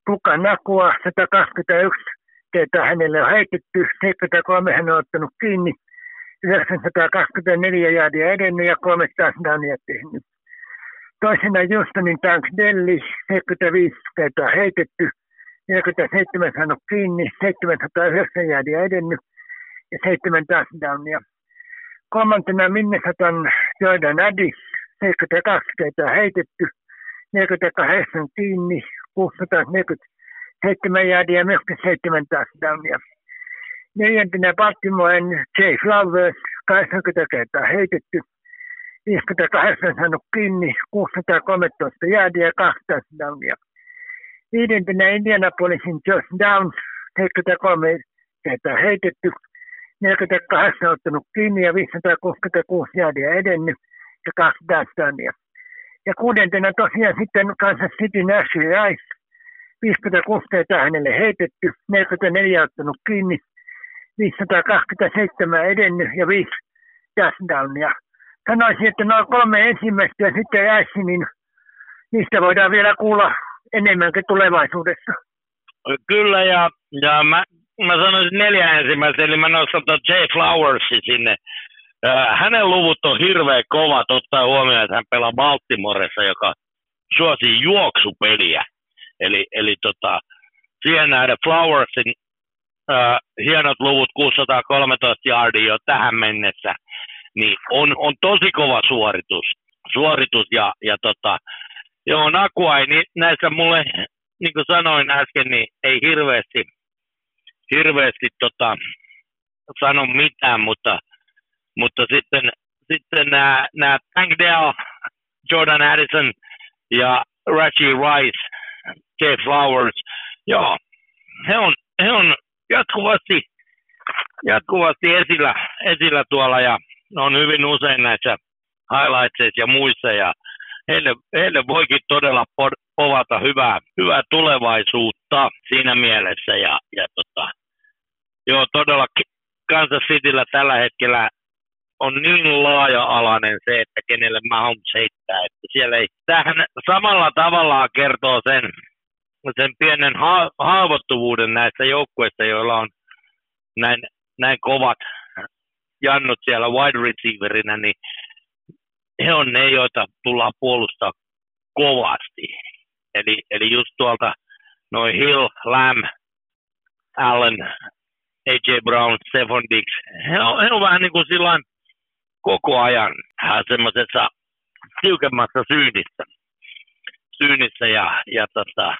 Puka Nakua 121 ketä hänelle on heitetty, 73 hän on ottanut kiinni, 924 jäädiä edennyt ja 300 downia tehnyt. Toisena Justonin Tank Delli, 75 kertaa heitetty, 47 saanut kiinni, 709 jäädiä edennyt ja 7 touchdownia. Kolmantena Minnesotan Jordan Addy, 72 kertaa heitetty, 48 kiinni, 647 jäädiä ja myöskin 7 touchdownia. Neljäntenä Baltimoren Jay Flowers, 80 kertaa heitetty, 58 saanut kiinni, 613 jäädiä ja 2 touchdownia. Viidentenä Indianapolisin Josh Downs, 73 kertaa heitetty, 48 ottanut kiinni ja 566 jäädiä edennyt ja kaksi touchdownia. Ja kuudentena tosiaan sitten Kansas City Nashville Rice, 56 kertaa hänelle heitetty, 44 ottanut kiinni, 527 edennyt ja 5 touchdownia. Sanoisin, että noin kolme ensimmäistä ja sitten jäisi, niin niistä voidaan vielä kuulla enemmänkin tulevaisuudessa. Kyllä, ja, ja mä, mä sanoisin neljä ensimmäistä, eli mä nostan Jay Flowersi sinne. Hänen luvut on hirveän kovat, ottaa huomioon, että hän pelaa Baltimoressa, joka suosii juoksupeliä. Eli, eli tota, siihen nähdä Flowersin äh, hienot luvut, 613 yardia jo tähän mennessä, niin on, on tosi kova suoritus. suoritus ja, ja tota, joo, Nakua ei näissä mulle, niin kuin sanoin äsken, niin ei hirveästi, hirveästi tota, sano mitään, mutta, mutta sitten, sitten nämä, nämä Tank Dell, Jordan Addison ja Rashi Rice, Jay Flowers, joo, he on, he on jatkuvasti, jatkuvasti esillä, esillä tuolla ja on hyvin usein näissä highlightseissa ja muissa ja heille, heille voikin todella povata hyvää, hyvää tulevaisuutta siinä mielessä ja, ja tota, joo, todella Kansas Cityllä tällä hetkellä on niin laaja-alainen se, että kenelle Mahomes heittää, että siellä ei tähän samalla tavalla kertoo sen, sen pienen ha- haavoittuvuuden näistä joukkueista, joilla on näin, näin kovat jannut siellä wide receiverina, niin he on ne, joita tullaan puolustaa kovasti. Eli, eli just tuolta noin Hill, Lamb, Allen, A.J. Brown, Stephon Diggs, he on, he on vähän niin kuin silloin koko ajan semmoisessa tiukemmassa syynissä. syynissä ja, ja tota,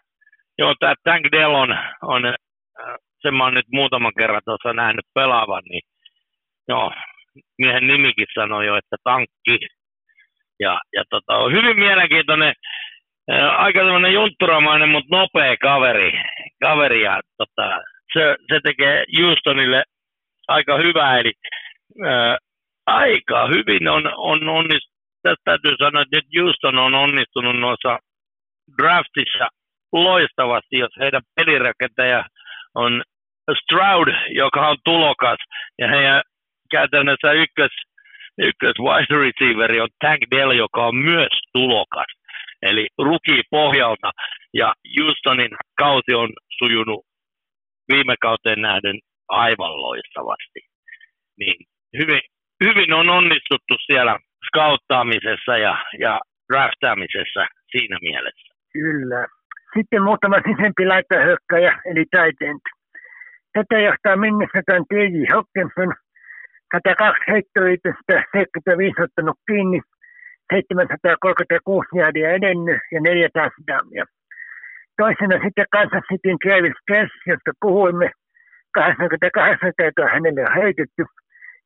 joo, tämä Tank Dell on, on äh, sen mä oon nyt muutaman kerran tuossa nähnyt pelaavan, niin joo, miehen nimikin sanoi jo, että tankki. Ja, ja tota, on hyvin mielenkiintoinen, ää, äh, aika semmoinen juntturamainen, mutta nopea kaveri. kaveri ja, tota, se, se, tekee Houstonille aika hyvää, eli ää, äh, aika hyvin on, on onnistunut. Tästä täytyy sanoa, että Houston on onnistunut noissa draftissa loistavasti, jos heidän pelirakentaja on Stroud, joka on tulokas, ja heidän käytännössä ykkös, ykkös wide receiveri on Tank Dell, joka on myös tulokas. Eli ruki pohjalta, ja Houstonin kausi on sujunut viime kauteen nähden aivan loistavasti. Niin hyvin, hyvin on onnistuttu siellä skauttaamisessa ja, ja draftaamisessa siinä mielessä. Kyllä. Sitten muutama sisempi laitahökkäjä, eli end. Tätä johtaa Minnesotan T.J. Hopkinson, 102 heittoyritystä, 75 ottanut kiinni, 736 jäädiä edennyt ja neljä touchdownia. Toisena sitten Kansas Cityn Travis Kess, josta puhuimme, 88 kertaa hänelle on heitetty,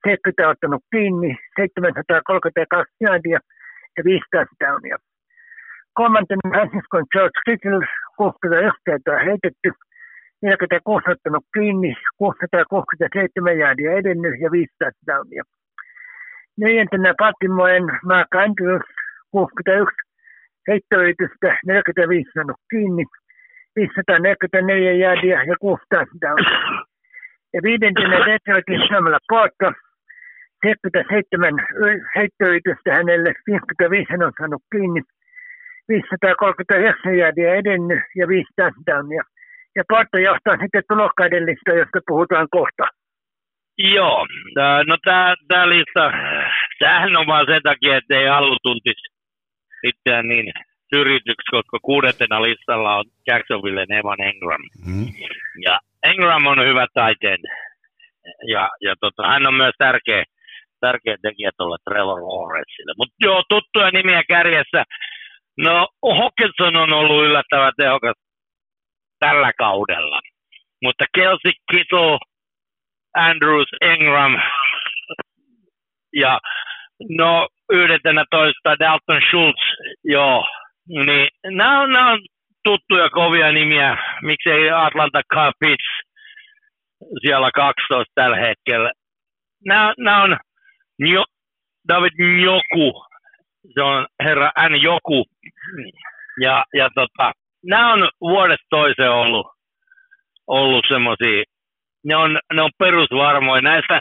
70 ottanut kiinni, 732 jäädiä ja 5 touchdownia. Kolmantena Francisco George Kittle, 61 kertaa heitetty, 46 ottanut kiinni, 667 jäädiä edennyt ja 5 touchdownia. Neljäntenä Baltimoren Mark Andrews, 61 heittoyritystä, 45 saanut kiinni, 544 jäädiä ja 6 touchdownia. Ja viidentenä Detroitin samalla Porto, 77 heittoyritystä hänelle, 55 on saanut kiinni, 539 jäädiä edennyt ja 5 touchdownia ja Porto johtaa sitten tulokkaiden lista, josta puhutaan kohta. Joo, no tämä lista, tämähän on vaan sen takia, että ei halu tuntisi itseään niin syrjityksi, koska kuudentena listalla on Jacksonville Evan Engram. Mm. Ja Engram on hyvä taiteen, ja, ja tota, hän on myös tärkeä, tärkeä tekijä tuolle Trevor Lawrenceille. Mutta joo, tuttuja nimiä kärjessä. No, Hawkinson on ollut yllättävän tehokas tällä kaudella. Mutta Kelsey Kittle, Andrews, Ingram ja no toista Dalton Schultz, joo, niin nämä on, nämä on tuttuja kovia nimiä, miksei Atlanta Carpets siellä 12 tällä hetkellä. Nämä, nämä on Njo, David Njoku, se on herra N. Joku, ja, ja tota, nämä on vuodesta toiseen ollut, ollut semmoisia, ne on, ne on perusvarmoja. Näistä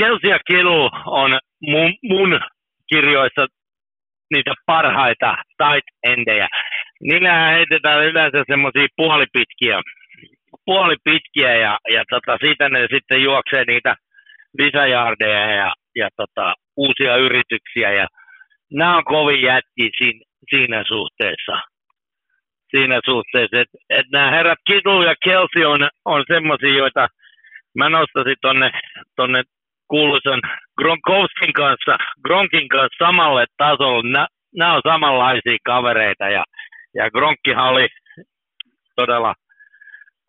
Chelsea Kilu on mun, mun kirjoissa niitä parhaita tight endejä. Niillä heitetään yleensä semmoisia puolipitkiä, puolipitkiä ja, ja tota, siitä ne sitten juoksee niitä lisäjardeja ja, ja tota, uusia yrityksiä. Ja nämä on kovin jätki siinä, siinä suhteessa siinä suhteessa, että et nämä herrat Kitu ja Kelsey on, on semmoisia, joita mä nostaisin tonne, tonne kuuluisan Gronkowskin kanssa, Gronkin kanssa samalle tasolle. Nämä on samanlaisia kavereita ja, ja Gronkkihan oli todella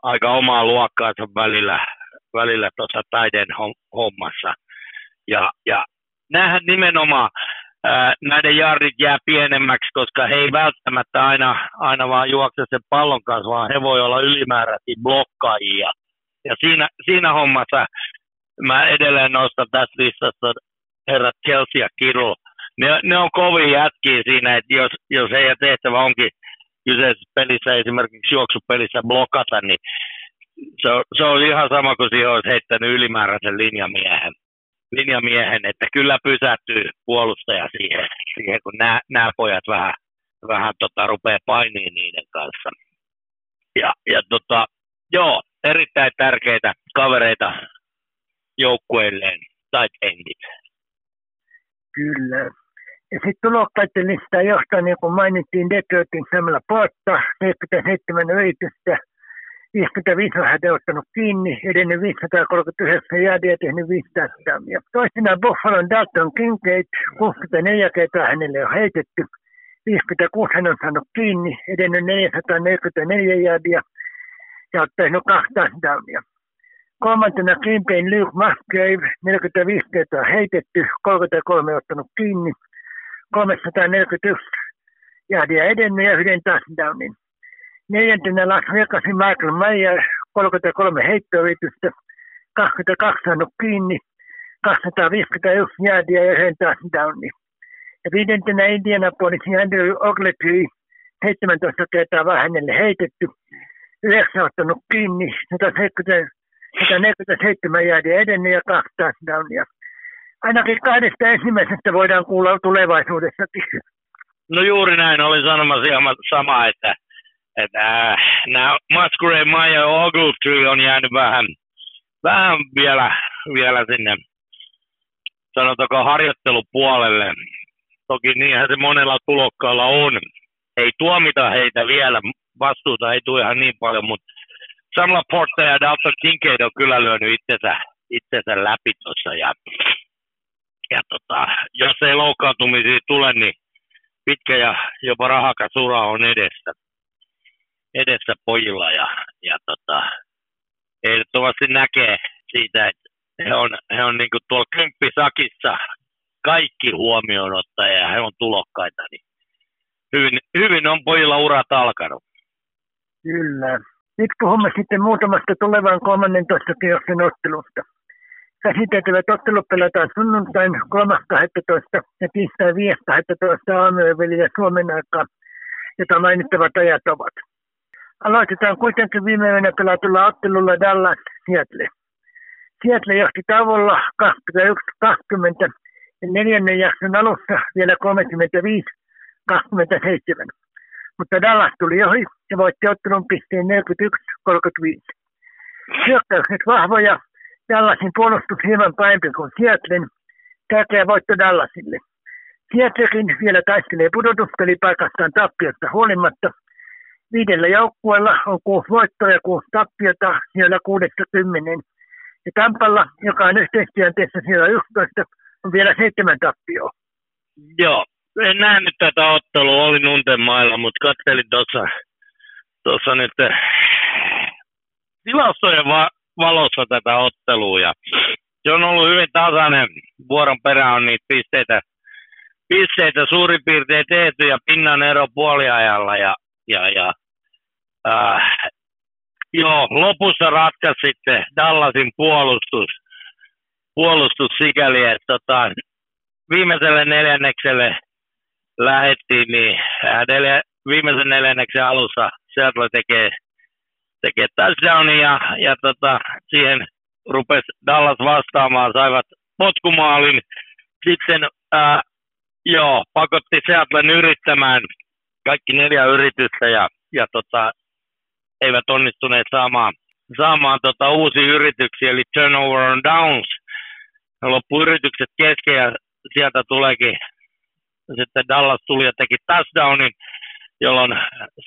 aika omaa luokkaansa välillä, välillä tuossa taiden hommassa. Ja, ja näähän nimenomaan, näiden jardit jää pienemmäksi, koska he ei välttämättä aina, aina vaan juokse sen pallon kanssa, vaan he voi olla ylimääräisiä blokkaajia. Ja siinä, siinä hommassa mä edelleen nostan tässä listassa herrat Chelsea ja Kiro. Ne, ne on kovin jätkiä siinä, että jos, jos heidän tehtävä onkin kyseisessä pelissä, esimerkiksi juoksupelissä blokata, niin se on, se on ihan sama kuin siihen olisi heittänyt ylimääräisen linjamiehen linjamiehen, että kyllä pysähtyy puolustaja siihen, siihen kun nämä, pojat vähän, vähän tota, rupeaa painiin niiden kanssa. Ja, ja tota, joo, erittäin tärkeitä kavereita joukkueilleen, tight endit. Kyllä. Ja sitten tulokkaiden listaa johtaa, niin kuin mainittiin, Detroitin samalla Porta, 47 yritystä, 55 on häntä ottanut kiinni, edennyt 539 jäädiä ja tehnyt 5 tähtäimiä. Toisena Buffalon Dalton Kincaid, 64 kertaa hänelle on heitetty, 56 hän on saanut kiinni, edennyt 444 jäädiä ja kaksi touchdownia. Kolmantena Green Bayn Luke Musgrave, 45 kertaa heitetty, 33 ottanut kiinni, 341 jäädiä edennyt ja yhden touchdownin. Neljäntenä Vegasin Michael Mayer, 33 heittoyritystä, 22 saanut kiinni, 251 jäädiä ja yhden touchdownin. Ja viidentenä Indianapolisin Andrew Ogletree, 17 kertaa vähän hänelle heitetty, 9 ottanut kiinni, 170, 147 jäädiä edennyt ja kaksi touchdownia. Ainakin kahdesta ensimmäisestä voidaan kuulla tulevaisuudessakin. No juuri näin, olin sanomassa ihan sama, että että äh, nämä Musgrave, Maja ja Ogletree on jäänyt vähän, vähän vielä, vielä sinne sanotaanko harjoittelupuolelle. Toki niinhän se monella tulokkaalla on. Ei tuomita heitä vielä, vastuuta ei tule ihan niin paljon, mutta Samla Porta ja Dalton Kincaid on kyllä lyönyt itsensä, itsensä läpi tuossa. Ja ja tota, jos ei loukkaantumisia tule, niin pitkä ja jopa rahakas ura on edessä, edessä pojilla ja, ja tota, ehdottomasti näkee siitä, että he on, he on niin tuolla kymppisakissa kaikki huomioon ottajia ja he on tulokkaita, niin hyvin, hyvin on pojilla urat alkanut. Kyllä. Nyt puhumme sitten muutamasta tulevan 13 kierroksen ottelusta. Käsiteltävät ottelut pelataan sunnuntain 3.12. ja tiistai 5.12. aamujen välillä Suomen aikaa, jota mainittavat ajat ovat. Aloitetaan kuitenkin viime yönä pelatulla ottelulla Dallas Seattle. Seattle johti tavolla 21-20 ja neljännen jakson alussa vielä 35-27. Mutta Dallas tuli ohi ja voitti ottelun pisteen 41-35. Hyökkäykset vahvoja, Dallasin puolustus hieman parempi kuin Seattlen, tärkeä voitto Dallasille. Seattlekin vielä taistelee pudotuspelipaikastaan tappiosta huolimatta. Viidellä joukkueella on kuusi voittoa ja kuusi tappiota siellä kuudesta kymmenen. Ja Tampalla, joka on yhteistyönteessä siellä 11, on vielä seitsemän tappioa. Joo, en nähnyt tätä ottelua, olin untemailla, mutta katselin tuossa tuossa nyt eh, tilastojen va- valossa tätä ottelua ja se on ollut hyvin tasainen. Vuoron perään on niitä pisteitä, pisteitä suurin piirtein tehty ja pinnan ero puoliajalla ja, ja, ja äh, joo, lopussa ratkaisi sitten Dallasin puolustus, puolustus sikäli, että tota, viimeiselle neljännekselle lähettiin, niin neljä, viimeisen neljänneksen alussa Seattle tekee, tekee touchdownin ja, ja tota, siihen rupesi Dallas vastaamaan, saivat potkumaalin. Sitten ää, joo, pakotti Seattlen yrittämään kaikki neljä yritystä ja, ja tota, eivät onnistuneet saamaan, saamaan tota uusia yrityksiä, eli turnover on downs. Loppuyritykset kesken ja sieltä tuleekin sitten Dallas tuli ja teki touchdownin, jolloin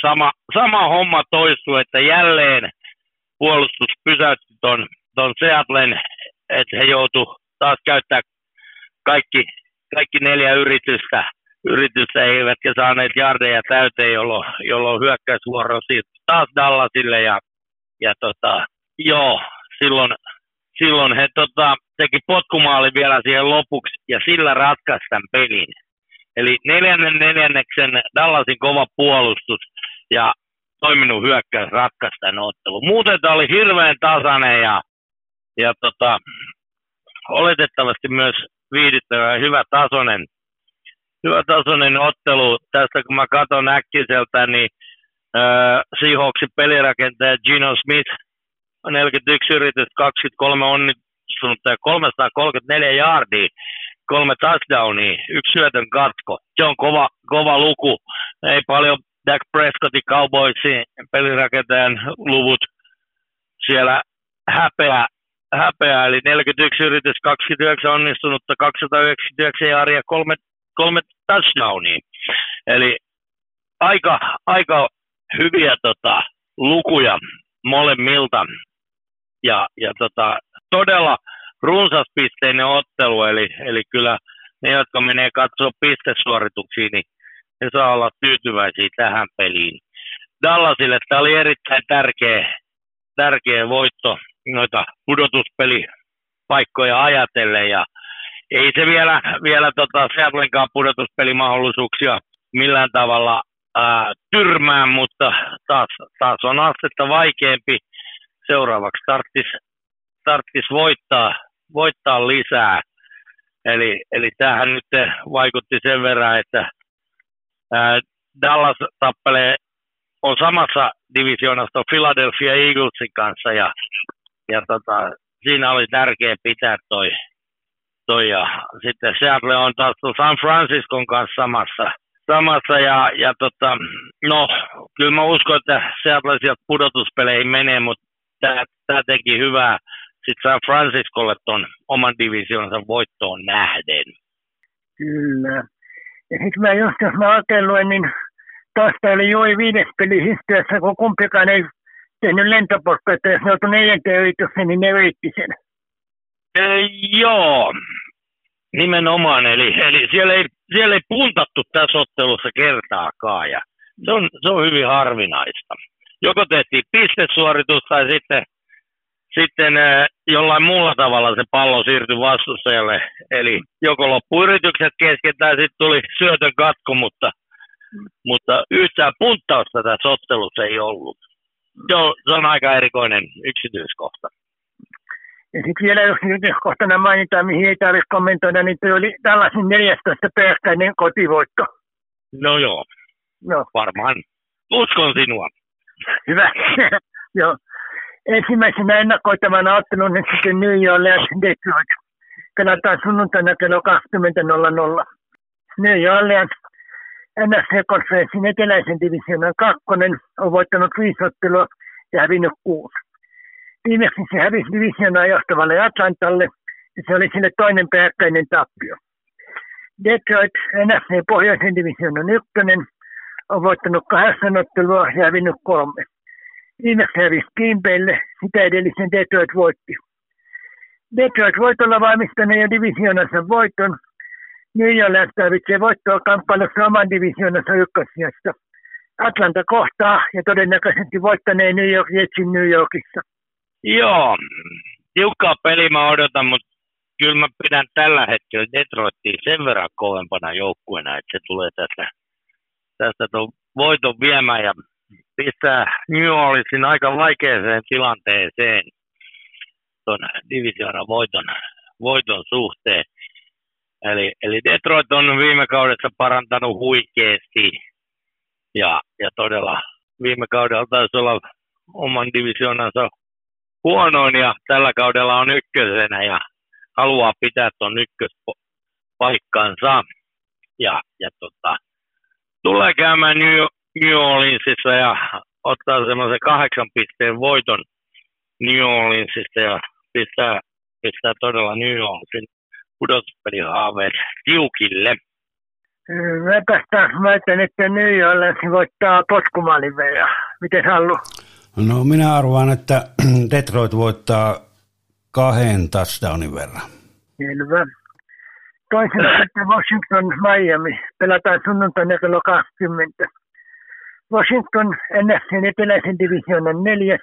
sama, sama homma toistui, että jälleen puolustus pysäytti ton, ton Seattlen, että he joutu taas käyttää kaikki, kaikki neljä yritystä, yritystä eivätkä saaneet jardeja täyteen, jolloin, jolloin hyökkäysvuoro taas Dallasille ja, ja tota, joo, silloin, silloin he tota, teki potkumaali vielä siihen lopuksi ja sillä ratkaisi tämän pelin. Eli neljännen neljänneksen Dallasin kova puolustus ja toiminut hyökkäys ratkaisi tämän ottelun. Muuten tämä oli hirveän tasainen ja, ja tota, oletettavasti myös viihdyttävä ja hyvä tasoinen, hyvä tasoinen ottelu. Tästä kun mä katson äkkiseltä, niin äh, Seahawksin pelirakentaja Gino Smith 41 yritys, 23 onnistunutta ja 334 jardia kolme touchdownia, yksi syötön katko. Se on kova, kova luku. Ei paljon Dak Prescottin Cowboysin pelirakentajan luvut siellä häpeä, häpeä, eli 41 yritys, 29 onnistunutta, 299 jaaria, kolme, kolme touchdownia. Eli aika, aika hyviä tota, lukuja molemmilta. Ja, ja tota, todella runsaspisteinen ottelu, eli, eli kyllä ne, jotka menee katsoa pistesuorituksia, niin he saa olla tyytyväisiä tähän peliin. Dallasille tämä oli erittäin tärkeä, tärkeä voitto noita pudotuspelipaikkoja ajatellen ja ei se vielä, vielä tota Seattlenkaan pudotuspelimahdollisuuksia millään tavalla ää, tyrmää, mutta taas, taas on astetta vaikeampi. Seuraavaksi tarttis, tarttis voittaa voittaa lisää. Eli, eli tämähän nyt vaikutti sen verran, että ää, Dallas tappelee, on samassa divisioonassa Philadelphia Eaglesin kanssa ja, ja tota, siinä oli tärkeä pitää toi, toi ja sitten Seattle on taas San Franciscon kanssa samassa, samassa ja, ja tota, no, kyllä mä uskon, että Seattle sieltä pudotuspeleihin menee, mutta tämä teki hyvää, sitten San Franciscolle tuon oman divisionsa voittoon nähden. Kyllä. Ja sitten mä just, jos mä oikein luen, niin taas oli juuri viides peli historiassa, kun kumpikaan ei tehnyt lentopotkoa, että jos ne joutui neljänteen yritykseen, niin ne yritti sen. Joo. Nimenomaan, eli, eli siellä, ei, siellä ei puntattu tässä ottelussa kertaakaan ja se on, se on hyvin harvinaista. Joko tehtiin pistesuoritus tai sitten, sitten jollain muulla tavalla se pallo siirtyi vastustajalle. Eli joko loppuyritykset kesken tai sitten tuli syötön katko, mutta, mutta yhtään punttausta tässä ottelussa ei ollut. Se on, se on aika erikoinen yksityiskohta. Ja sitten vielä jos yksityiskohtana mainitaan, mihin ei tarvitse kommentoida, niin tuo oli tällaisen 14 peräkkäinen kotivoitto. No joo, No, varmaan. Uskon sinua. hyvä. Joo. Ensimmäisenä ennakoitavana ottelun nyt sitten New Orleans Detroit. Pelataan sunnuntaina kello 20.00. New Orleans NFC-konferenssin eteläisen divisioonan kakkonen on voittanut viisi ottelua ja hävinnyt kuusi. Viimeksi se hävisi divisioonaa johtavalle Atlantalle ja se oli sille toinen peräkkäinen tappio. Detroit NFC pohjoisen divisioonan ykkönen on voittanut kahdeksan ottelua ja hävinnyt kolme. Viimeksi hävisi Kimpeille, sitä edellisen Detroit voitti. Detroit voitolla valmistaneen jo divisioonansa voiton. New Orleans tarvitsee voittoa kamppailussa oman divisioonansa ykkösijasta. Atlanta kohtaa ja todennäköisesti voittaneen New York Jetsin New Yorkissa. Joo, tiukkaa peli mä odotan, mutta kyllä mä pidän tällä hetkellä Detroitia sen verran kovempana joukkueena, että se tulee tästä, tästä tuon voiton viemään ja pistää New Orleansin aika vaikeaseen tilanteeseen tuon divisioonan voiton, voiton suhteen. Eli, eli Detroit on viime kaudessa parantanut huikeasti ja, ja todella viime kaudella taisi olla oman divisioonansa huonoin ja tällä kaudella on ykkösenä ja haluaa pitää tuon ykköspaikkansa. Ja, ja tota, tulee käymään New, New Orleansissa ja ottaa semmoisen kahdeksan pisteen voiton New Orleansista ja pistää, pistää todella New Orleansin pudotuspelihaaveet tiukille. Mä tästä väitän, että New Orleans voittaa potkumalivejä. Miten Hallu? No minä arvaan, että Detroit voittaa kahden touchdownin verran. Selvä. Toisena sitten Washington Miami. Pelataan sunnuntaina kello 20. Washington NFCn eteläisen divisioonan neljäs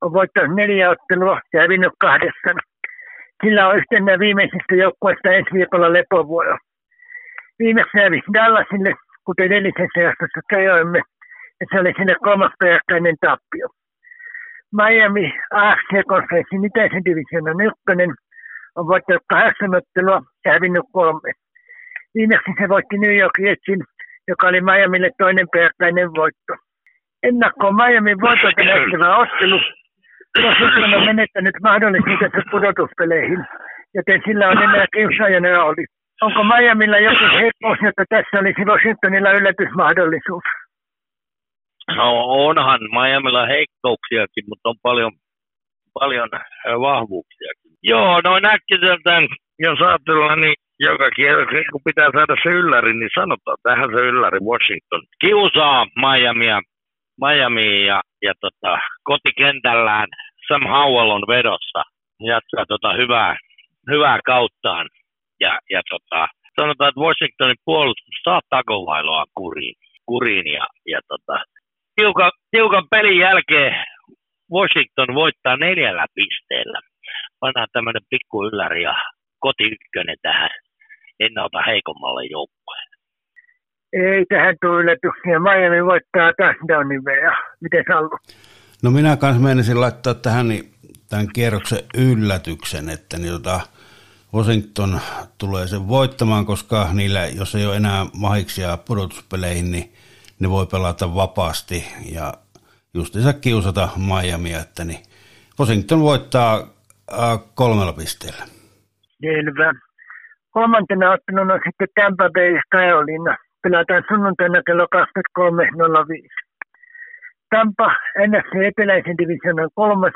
on voittanut neljä ottelua ja hävinnyt kahdeksan. Sillä on yhtenä viimeisistä joukkueista ensi viikolla lepovuoro. Viimeksi hävisi Dallasille, kuten edellisessä jaksossa käjoimme, ja se oli sinne kolmas peräkkäinen tappio. Miami AFC-konferenssin itäisen divisioonan ykkönen on voittanut kahdeksan ottelua ja hävinnyt kolme. Viimeksi se voitti New York Jetsin, joka oli Miamille toinen peräkkäinen voitto. Ennakkoon Miamin voitolta näyttävä ottelu. Washington on menettänyt mahdollisuutensa pudotuspeleihin, joten sillä on enää kiusaajan rooli. Onko Miamilla joku heikkous, jotta tässä olisi Washingtonilla yllätysmahdollisuus? No onhan Miamilla heikkouksiakin, mutta on paljon, paljon vahvuuksiakin. Joo, noin äkkiseltään, jos ajatellaan, niin joka kierros, kun pitää saada se ylläri, niin sanotaan tähän se ylläri Washington. Kiusaa Miamia, Miami ja, ja tota, kotikentällään Sam Howell on vedossa. Jatkaa tota hyvää, hyvää kauttaan. Ja, ja tota, sanotaan, että Washingtonin puolustus saa takovailoa kuriin, kuriin ja, ja tota, tiukan, tiukan pelin jälkeen Washington voittaa neljällä pisteellä. Pannaan tämmöinen pikku ylläri ja koti ykkönen tähän ennalta heikommalle joukkueelle. Ei tähän tule yllätyksiä. Miami voittaa touchdownin ja miten Sallu? No minä kanssa menisin laittaa tähän niin, tämän kierroksen yllätyksen, että niin tota, Washington tulee sen voittamaan, koska niillä, jos ei ole enää mahiksia pudotuspeleihin, niin ne voi pelata vapaasti ja justiinsa kiusata Miamia, että niin Washington voittaa äh, kolmella pisteellä. Selvä. Kolmantena otteluna sitten Tampa Bay Carolina. Pelataan sunnuntaina kello 23.05. Tampa NFC eteläisen divisioonan kolmas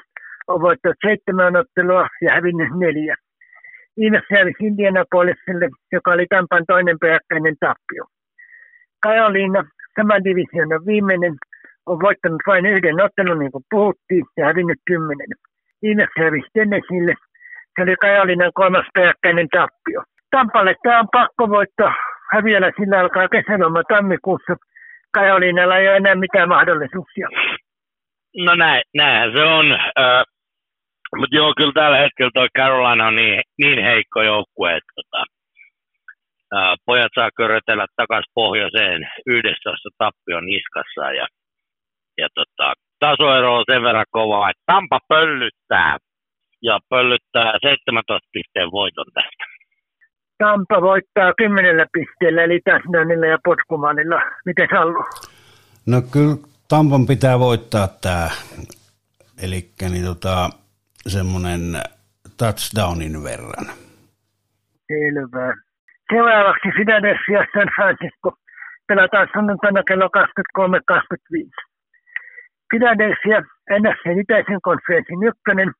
on voittanut seitsemän ottelua ja hävinnyt neljä. Viimeksi hävisi Indianapolisille, joka oli Tampan toinen peräkkäinen tappio. Carolina, saman divisioonan viimeinen, on voittanut vain yhden ottelun, niin kuin puhuttiin, ja hävinnyt kymmenen. Viimeksi hävisi Tennesseelle, se oli Carolinan kolmas peräkkäinen tappio. Tampalle tämä on pakko voittaa. Häviällä sillä alkaa kesäloma tammikuussa. Kajolinalla ei ole enää mitään mahdollisuuksia. No näin, näinhän se on. Äh, mutta joo, kyllä tällä hetkellä toi Carolina on niin, niin heikko joukkue, että tota, pojat saa körötellä takaisin pohjoiseen 11 tappion niskassa ja, ja tota, tasoero on sen verran kova, että Tampa pöllyttää ja pöllyttää 17 pisteen voiton tästä. Tampa voittaa kymmenellä pisteellä, eli Tasmanilla ja Potkumanilla. Miten Sallu? No kyllä Tampan pitää voittaa tämä, eli niin tota, semmoinen touchdownin verran. Selvä. Seuraavaksi Philadelphia San Francisco. Pelataan sunnuntaina kello 23.25. Philadelphia NFC itäisen konferenssin ykkönen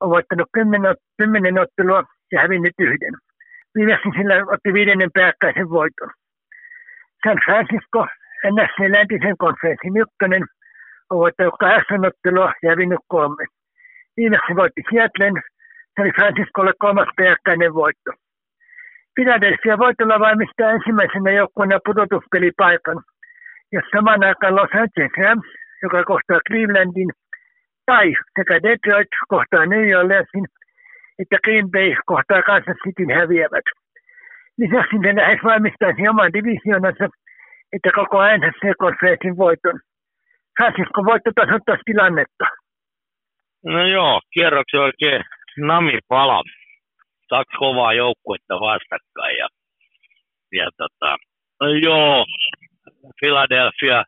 on voittanut 10, 10 ottelua ja hävinnyt yhden. Viimeksi sillä otti viidennen pääkkäisen voiton. San Francisco NFC läntisen konferenssin ykkönen on voittanut kahdeksan ottelua ja hävinnyt kolme. Viimeksi voitti Seattlen, se oli Franciscolle kolmas peräkkäinen voitto. Philadelphia voitolla valmistaa ensimmäisenä joukkueena pudotuspelipaikan, jos samaan aikaan Los Angeles Rams, joka kohtaa Clevelandin, tai sekä Detroit kohtaa New Orleansin, että Green Bay kohtaa Kansas Cityn häviävät. Lisäksi ne lähes valmistaisi oman divisioonansa, että koko NFC-konferenssin voiton. Francisco voitto tasoittaisi tilannetta. No joo, kierroksen oikein namipala. Kaksi kovaa joukkuetta vastakkain. Ja, ja tota, no joo, Philadelphia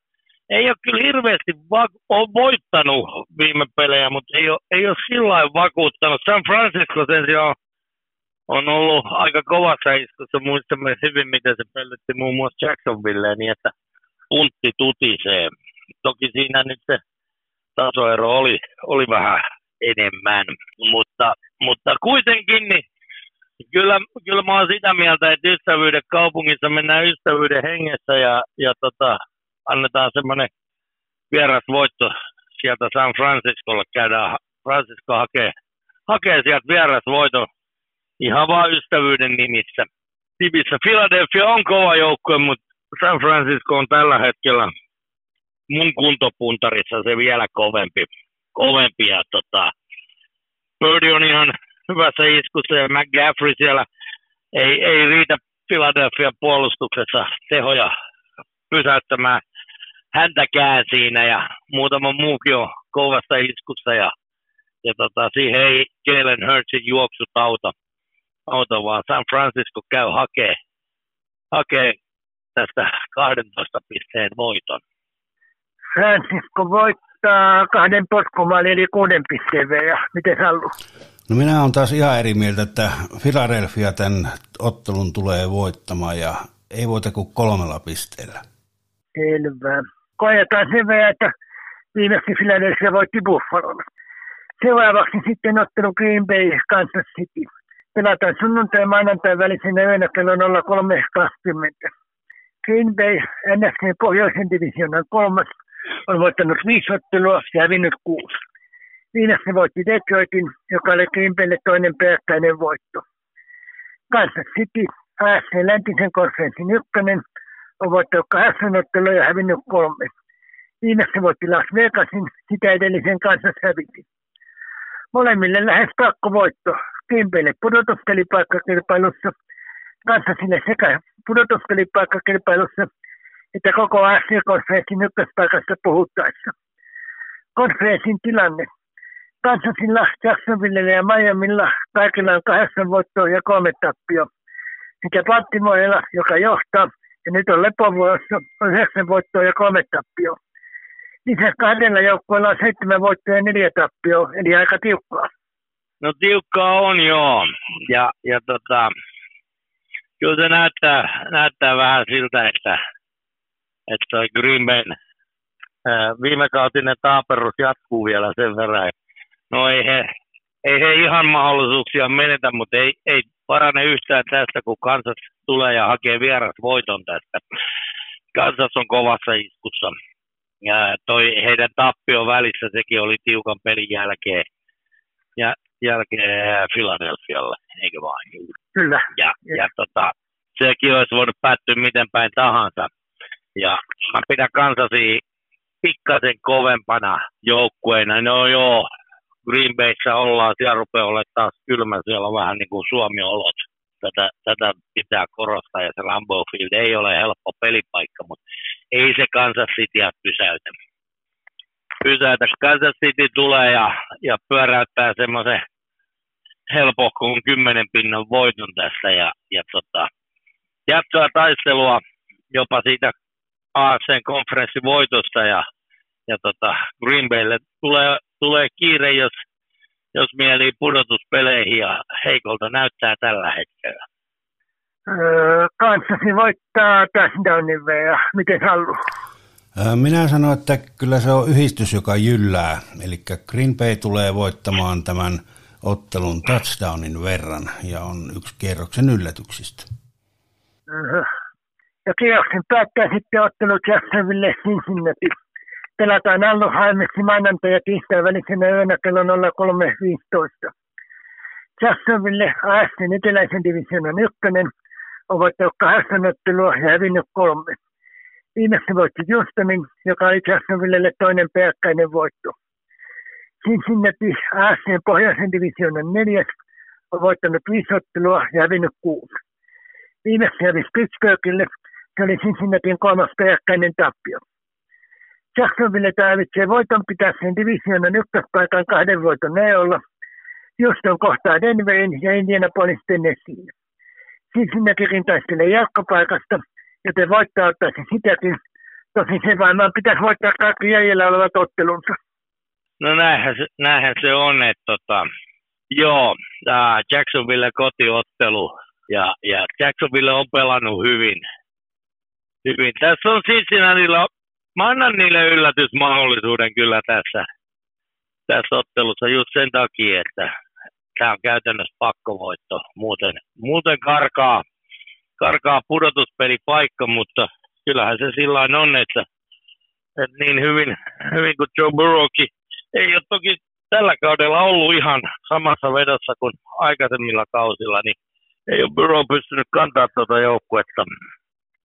ei ole kyllä hirveästi va- on voittanut viime pelejä, mutta ei ole, ei ole sillä vakuuttanut. San Francisco sen sijaan on ollut aika kovassa iskussa. Muistamme hyvin, miten se pelletti muun muassa Jacksonvilleen niin, että puntti tutisee. Toki siinä nyt se tasoero oli, oli vähän enemmän, mutta, mutta kuitenkin niin kyllä, kyllä mä oon sitä mieltä, että ystävyyden kaupungissa mennään ystävyyden hengessä ja, ja tota, annetaan semmoinen vieras voitto sieltä San Franciscolle, käydään, Francisco hakee, hakee sieltä vieras voitto ihan vaan ystävyyden nimissä. Nimissä Philadelphia on kova joukkue, mutta San Francisco on tällä hetkellä mun kuntopuntarissa se vielä kovempi. kovempi ja tota, on ihan hyvässä iskussa ja McGaffrey siellä ei, ei riitä Philadelphia puolustuksessa tehoja pysäyttämään häntäkään siinä ja muutama muukin on kovassa iskussa ja, ja tota, siihen ei Jalen Hurtsin juoksut auta, auta, vaan San Francisco käy hakee, hakee tästä 12 pisteen voiton. Francisco voittaa kahden potkumaalin eli kuuden pisteen ja miten Sallu? No minä olen taas ihan eri mieltä, että Philadelphia tämän ottelun tulee voittamaan ja ei voita kuin kolmella pisteellä. Selvä. Koetaan sen verran, että viimeksi Philadelphia voitti Buffalon. Seuraavaksi sitten ottelu Green Bay Kansas City. Pelataan sunnuntai maanantai välisenä yönä kello 03.20. Green Bay NFC pohjoisen divisionan kolmas on voittanut viisi ottelua ja hävinnyt kuusi. Viimeksi voitti Detroitin, joka oli Baylle toinen peräkkäinen voitto. Kansas City, AFC läntisen konferenssin ykkönen, on voittanut kahdeksan ottelua ja hävinnyt kolme. Viimeksi voitti Las Vegasin, sitä edellisen kanssa häviti. Molemmille lähes voitto. Kimpeille pudotuskelipaikkakilpailussa, Kansasille sekä pudotuskelipaikkakilpailussa että koko AC-konferenssin ykköspaikasta puhuttaessa. Konferenssin tilanne. Jacksonvillella ja Miamilla kaikilla on kahdeksan voittoa ja kolme tappio. Sekä Baltimoreilla, joka johtaa, ja nyt on lepovuorossa, on yhdeksän voittoa ja kolme tappioa. Lisäksi kahdella joukkueella on seitsemän voittoa ja neljä tappioa, eli aika tiukkaa. No tiukkaa on joo, ja, ja tota, kyllä se näyttää, näyttää vähän siltä, että, että Green Bay viimekautinen taaperus jatkuu vielä sen verran. No ei he, ei he ihan mahdollisuuksia menetä, mutta ei, ei parane yhtään tästä, kun Kansas tulee ja hakee vieras voiton tästä. Kansas on kovassa iskussa. Ja toi heidän tappio välissä, sekin oli tiukan pelin jälkeen. ja, jälkeen Philadelphialle, eikö vaan? Kyllä. Ja, ja tota, sekin olisi voinut päättyä miten päin tahansa. Ja mä pidän kansasi pikkasen kovempana joukkueena. No joo, Green Bayssä ollaan, siellä rupeaa olemaan taas kylmä, siellä on vähän niin kuin Suomi-olot. Tätä, tätä pitää korostaa ja se Lambeau Field ei ole helppo pelipaikka, mutta ei se Kansas Cityä pysäytä. Pysäytä. Kansas City tulee ja, ja pyöräyttää semmoisen helpohkun kymmenen pinnan voiton tässä ja, ja tota, jatkaa taistelua jopa siitä AFCn konferenssivoitosta ja, ja tota Green Baylle tulee, tulee kiire, jos, jos mieli pudotuspeleihin ja heikolta näyttää tällä hetkellä. Öö, kanssasi voittaa touchdownin ja miten haluaa? Minä sanon, että kyllä se on yhdistys, joka jyllää. Eli Green Bay tulee voittamaan tämän ottelun touchdownin verran ja on yksi kierroksen yllätyksistä. Öö, ja kierroksen päättää sitten ottelu Jacksonville Cincinnati. Pelataan Anaheimissa maanantai ja tiistai välisenä yönä kello 03.15. Jacksonville AFCn eteläisen divisioonan ykkönen on voittanut kahdeksan ottelua ja hävinnyt kolme. Viimeksi voitti Houstonin, joka oli Jacksonvillelle toinen peräkkäinen voitto. Cincinnati AFCn pohjoisen divisioonan neljäs on voittanut viisi ottelua ja hävinnyt kuusi. Viimeksi hävisi Pittsburghille se oli Cincinnatin kolmas peräkkäinen tappio. Jacksonville tarvitsee voiton pitää sen divisioonan ykköspaikan kahden voiton neolla. Houston kohtaa Denverin ja Indianapolis Tennesseein. Cincinnatikin taistelee jalkapaikasta, joten voittaa ottaisi sitäkin. Tosin se varmaan pitäisi voittaa kaikki jäljellä olevat ottelunsa. No näinhän se, näinhän se on, että tota, joo, tämä Jacksonville kotiottelu ja, ja Jacksonville on pelannut hyvin hyvin. Tässä on Cincinnatilla, mä annan niille yllätysmahdollisuuden kyllä tässä, tässä ottelussa just sen takia, että tämä on käytännössä pakkovoitto. Muuten, muuten karkaa, karkaa pudotuspelipaikka, mutta kyllähän se sillä on, että, että niin hyvin, hyvin kuin Joe Burrowkin ei ole toki tällä kaudella ollut ihan samassa vedossa kuin aikaisemmilla kausilla, niin ei ole Burrow pystynyt kantaa tuota joukkuetta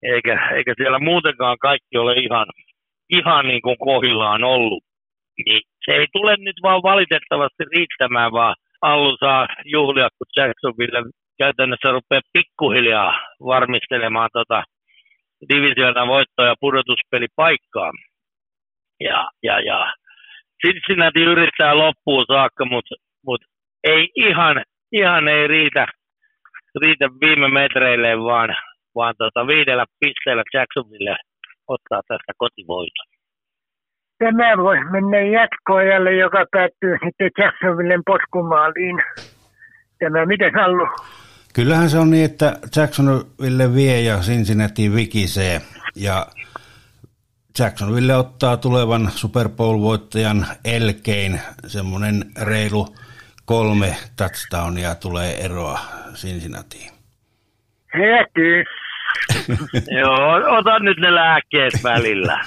eikä, eikä siellä muutenkaan kaikki ole ihan, ihan niin kuin kohillaan ollut. Niin se ei tule nyt vaan valitettavasti riittämään, vaan Allu saa juhlia, kun Jacksonville käytännössä rupeaa pikkuhiljaa varmistelemaan tota divisioonan voittoa pudotuspelipaikkaa. Ja, ja, ja Cincinnati yrittää loppuun saakka, mutta mut ei ihan, ihan ei riitä, riitä viime metreille, vaan vaan tota, viidellä pisteellä Jacksonville ottaa tästä kotivoiton. Tämä voi mennä jatkoajalle, joka päättyy sitten Jacksonvillen potkumaaliin. Tämä miten Allu? Kyllähän se on niin, että Jacksonville vie ja Cincinnati vikisee. Ja Jacksonville ottaa tulevan Super Bowl-voittajan Elkein semmoinen reilu kolme touchdownia tulee eroa Cincinnatiin. Hetyy. Joo, ota nyt ne lääkkeet välillä.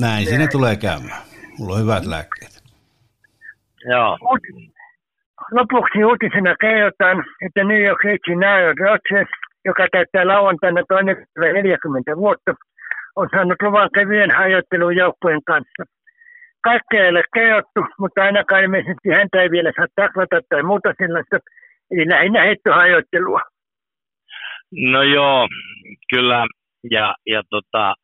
Näin siinä tulee käymään. Mulla on hyvät lääkkeet. Joo. Lopuksi uutisena kerrotaan, että New York City Aaron Rodgers, joka täyttää lauantaina toinen 40 vuotta, on saanut luvan kevyen harjoittelun joukkueen kanssa. Kaikkea ei ole kerrottu, mutta ainakaan ilmeisesti häntä ei vielä saa taklata tai muuta sellaista, eli lähinnä heittoharjoittelua. No joo, kyllä. Ja, ja tota,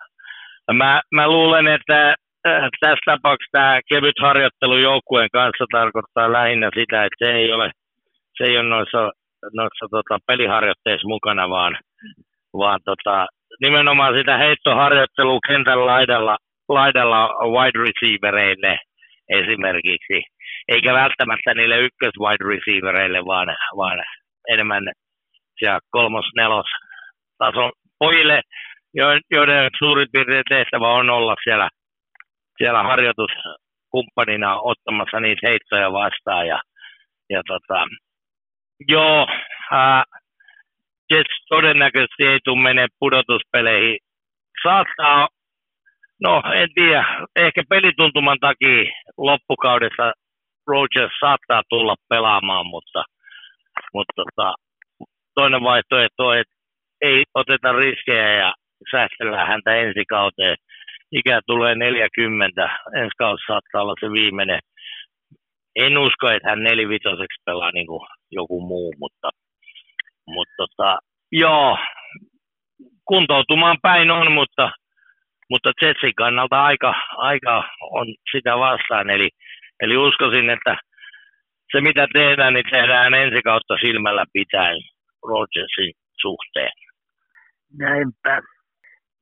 mä, mä luulen, että äh, tässä tapauksessa tämä kevyt harjoittelu joukkueen kanssa tarkoittaa lähinnä sitä, että se ei ole, se ei ole noissa, noissa tota, peliharjoitteissa mukana, vaan, vaan tota, nimenomaan sitä heittoharjoittelua kentän laidalla, laidalla wide receivereille esimerkiksi, eikä välttämättä niille ykkös wide receivereille, vaan, vaan enemmän ja kolmos, nelos tason pojille, joiden suurin piirtein tehtävä on olla siellä, siellä harjoituskumppanina ottamassa niitä heittoja vastaan. Ja, ja tota, joo, ää, Jets todennäköisesti ei tule mene pudotuspeleihin. Saattaa, no en tiedä, ehkä pelituntuman takia loppukaudessa Rogers saattaa tulla pelaamaan, mutta, mutta tota, toinen vaihtoehto on, että ei oteta riskejä ja säästellään häntä ensi kauteen. Ikä tulee 40, ensi kausi saattaa olla se viimeinen. En usko, että hän nelivitoseksi pelaa niin kuin joku muu, mutta, mutta tota, joo, kuntoutumaan päin on, mutta, mutta Jetsin kannalta aika, aika on sitä vastaan. Eli, eli uskoisin, että se mitä tehdään, niin tehdään ensi kautta silmällä pitäen Rogersin suhteen. Näinpä.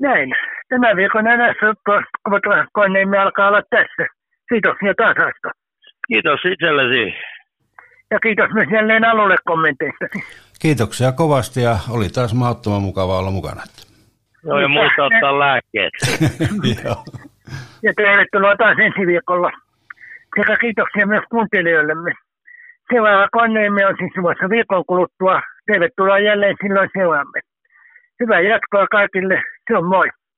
Näin. Tämä viikon NS-koneimme alkaa olla tässä. Kiitos ja tasasta. Kiitos itsellesi. Ja kiitos myös jälleen alulle kommenteista. Kiitoksia kovasti ja oli taas mahdottoman mukava olla mukana. Joo, ja muista ottaa lääkkeet. Joo. Ja tervetuloa taas ensi viikolla. Sekä kiitoksia myös kuuntelijoillemme. Seuraava koneemme on siis luvassa viikon kuluttua. Tervetuloa jälleen silloin seuraamme. Hyvää jatkoa kaikille. Se on moi.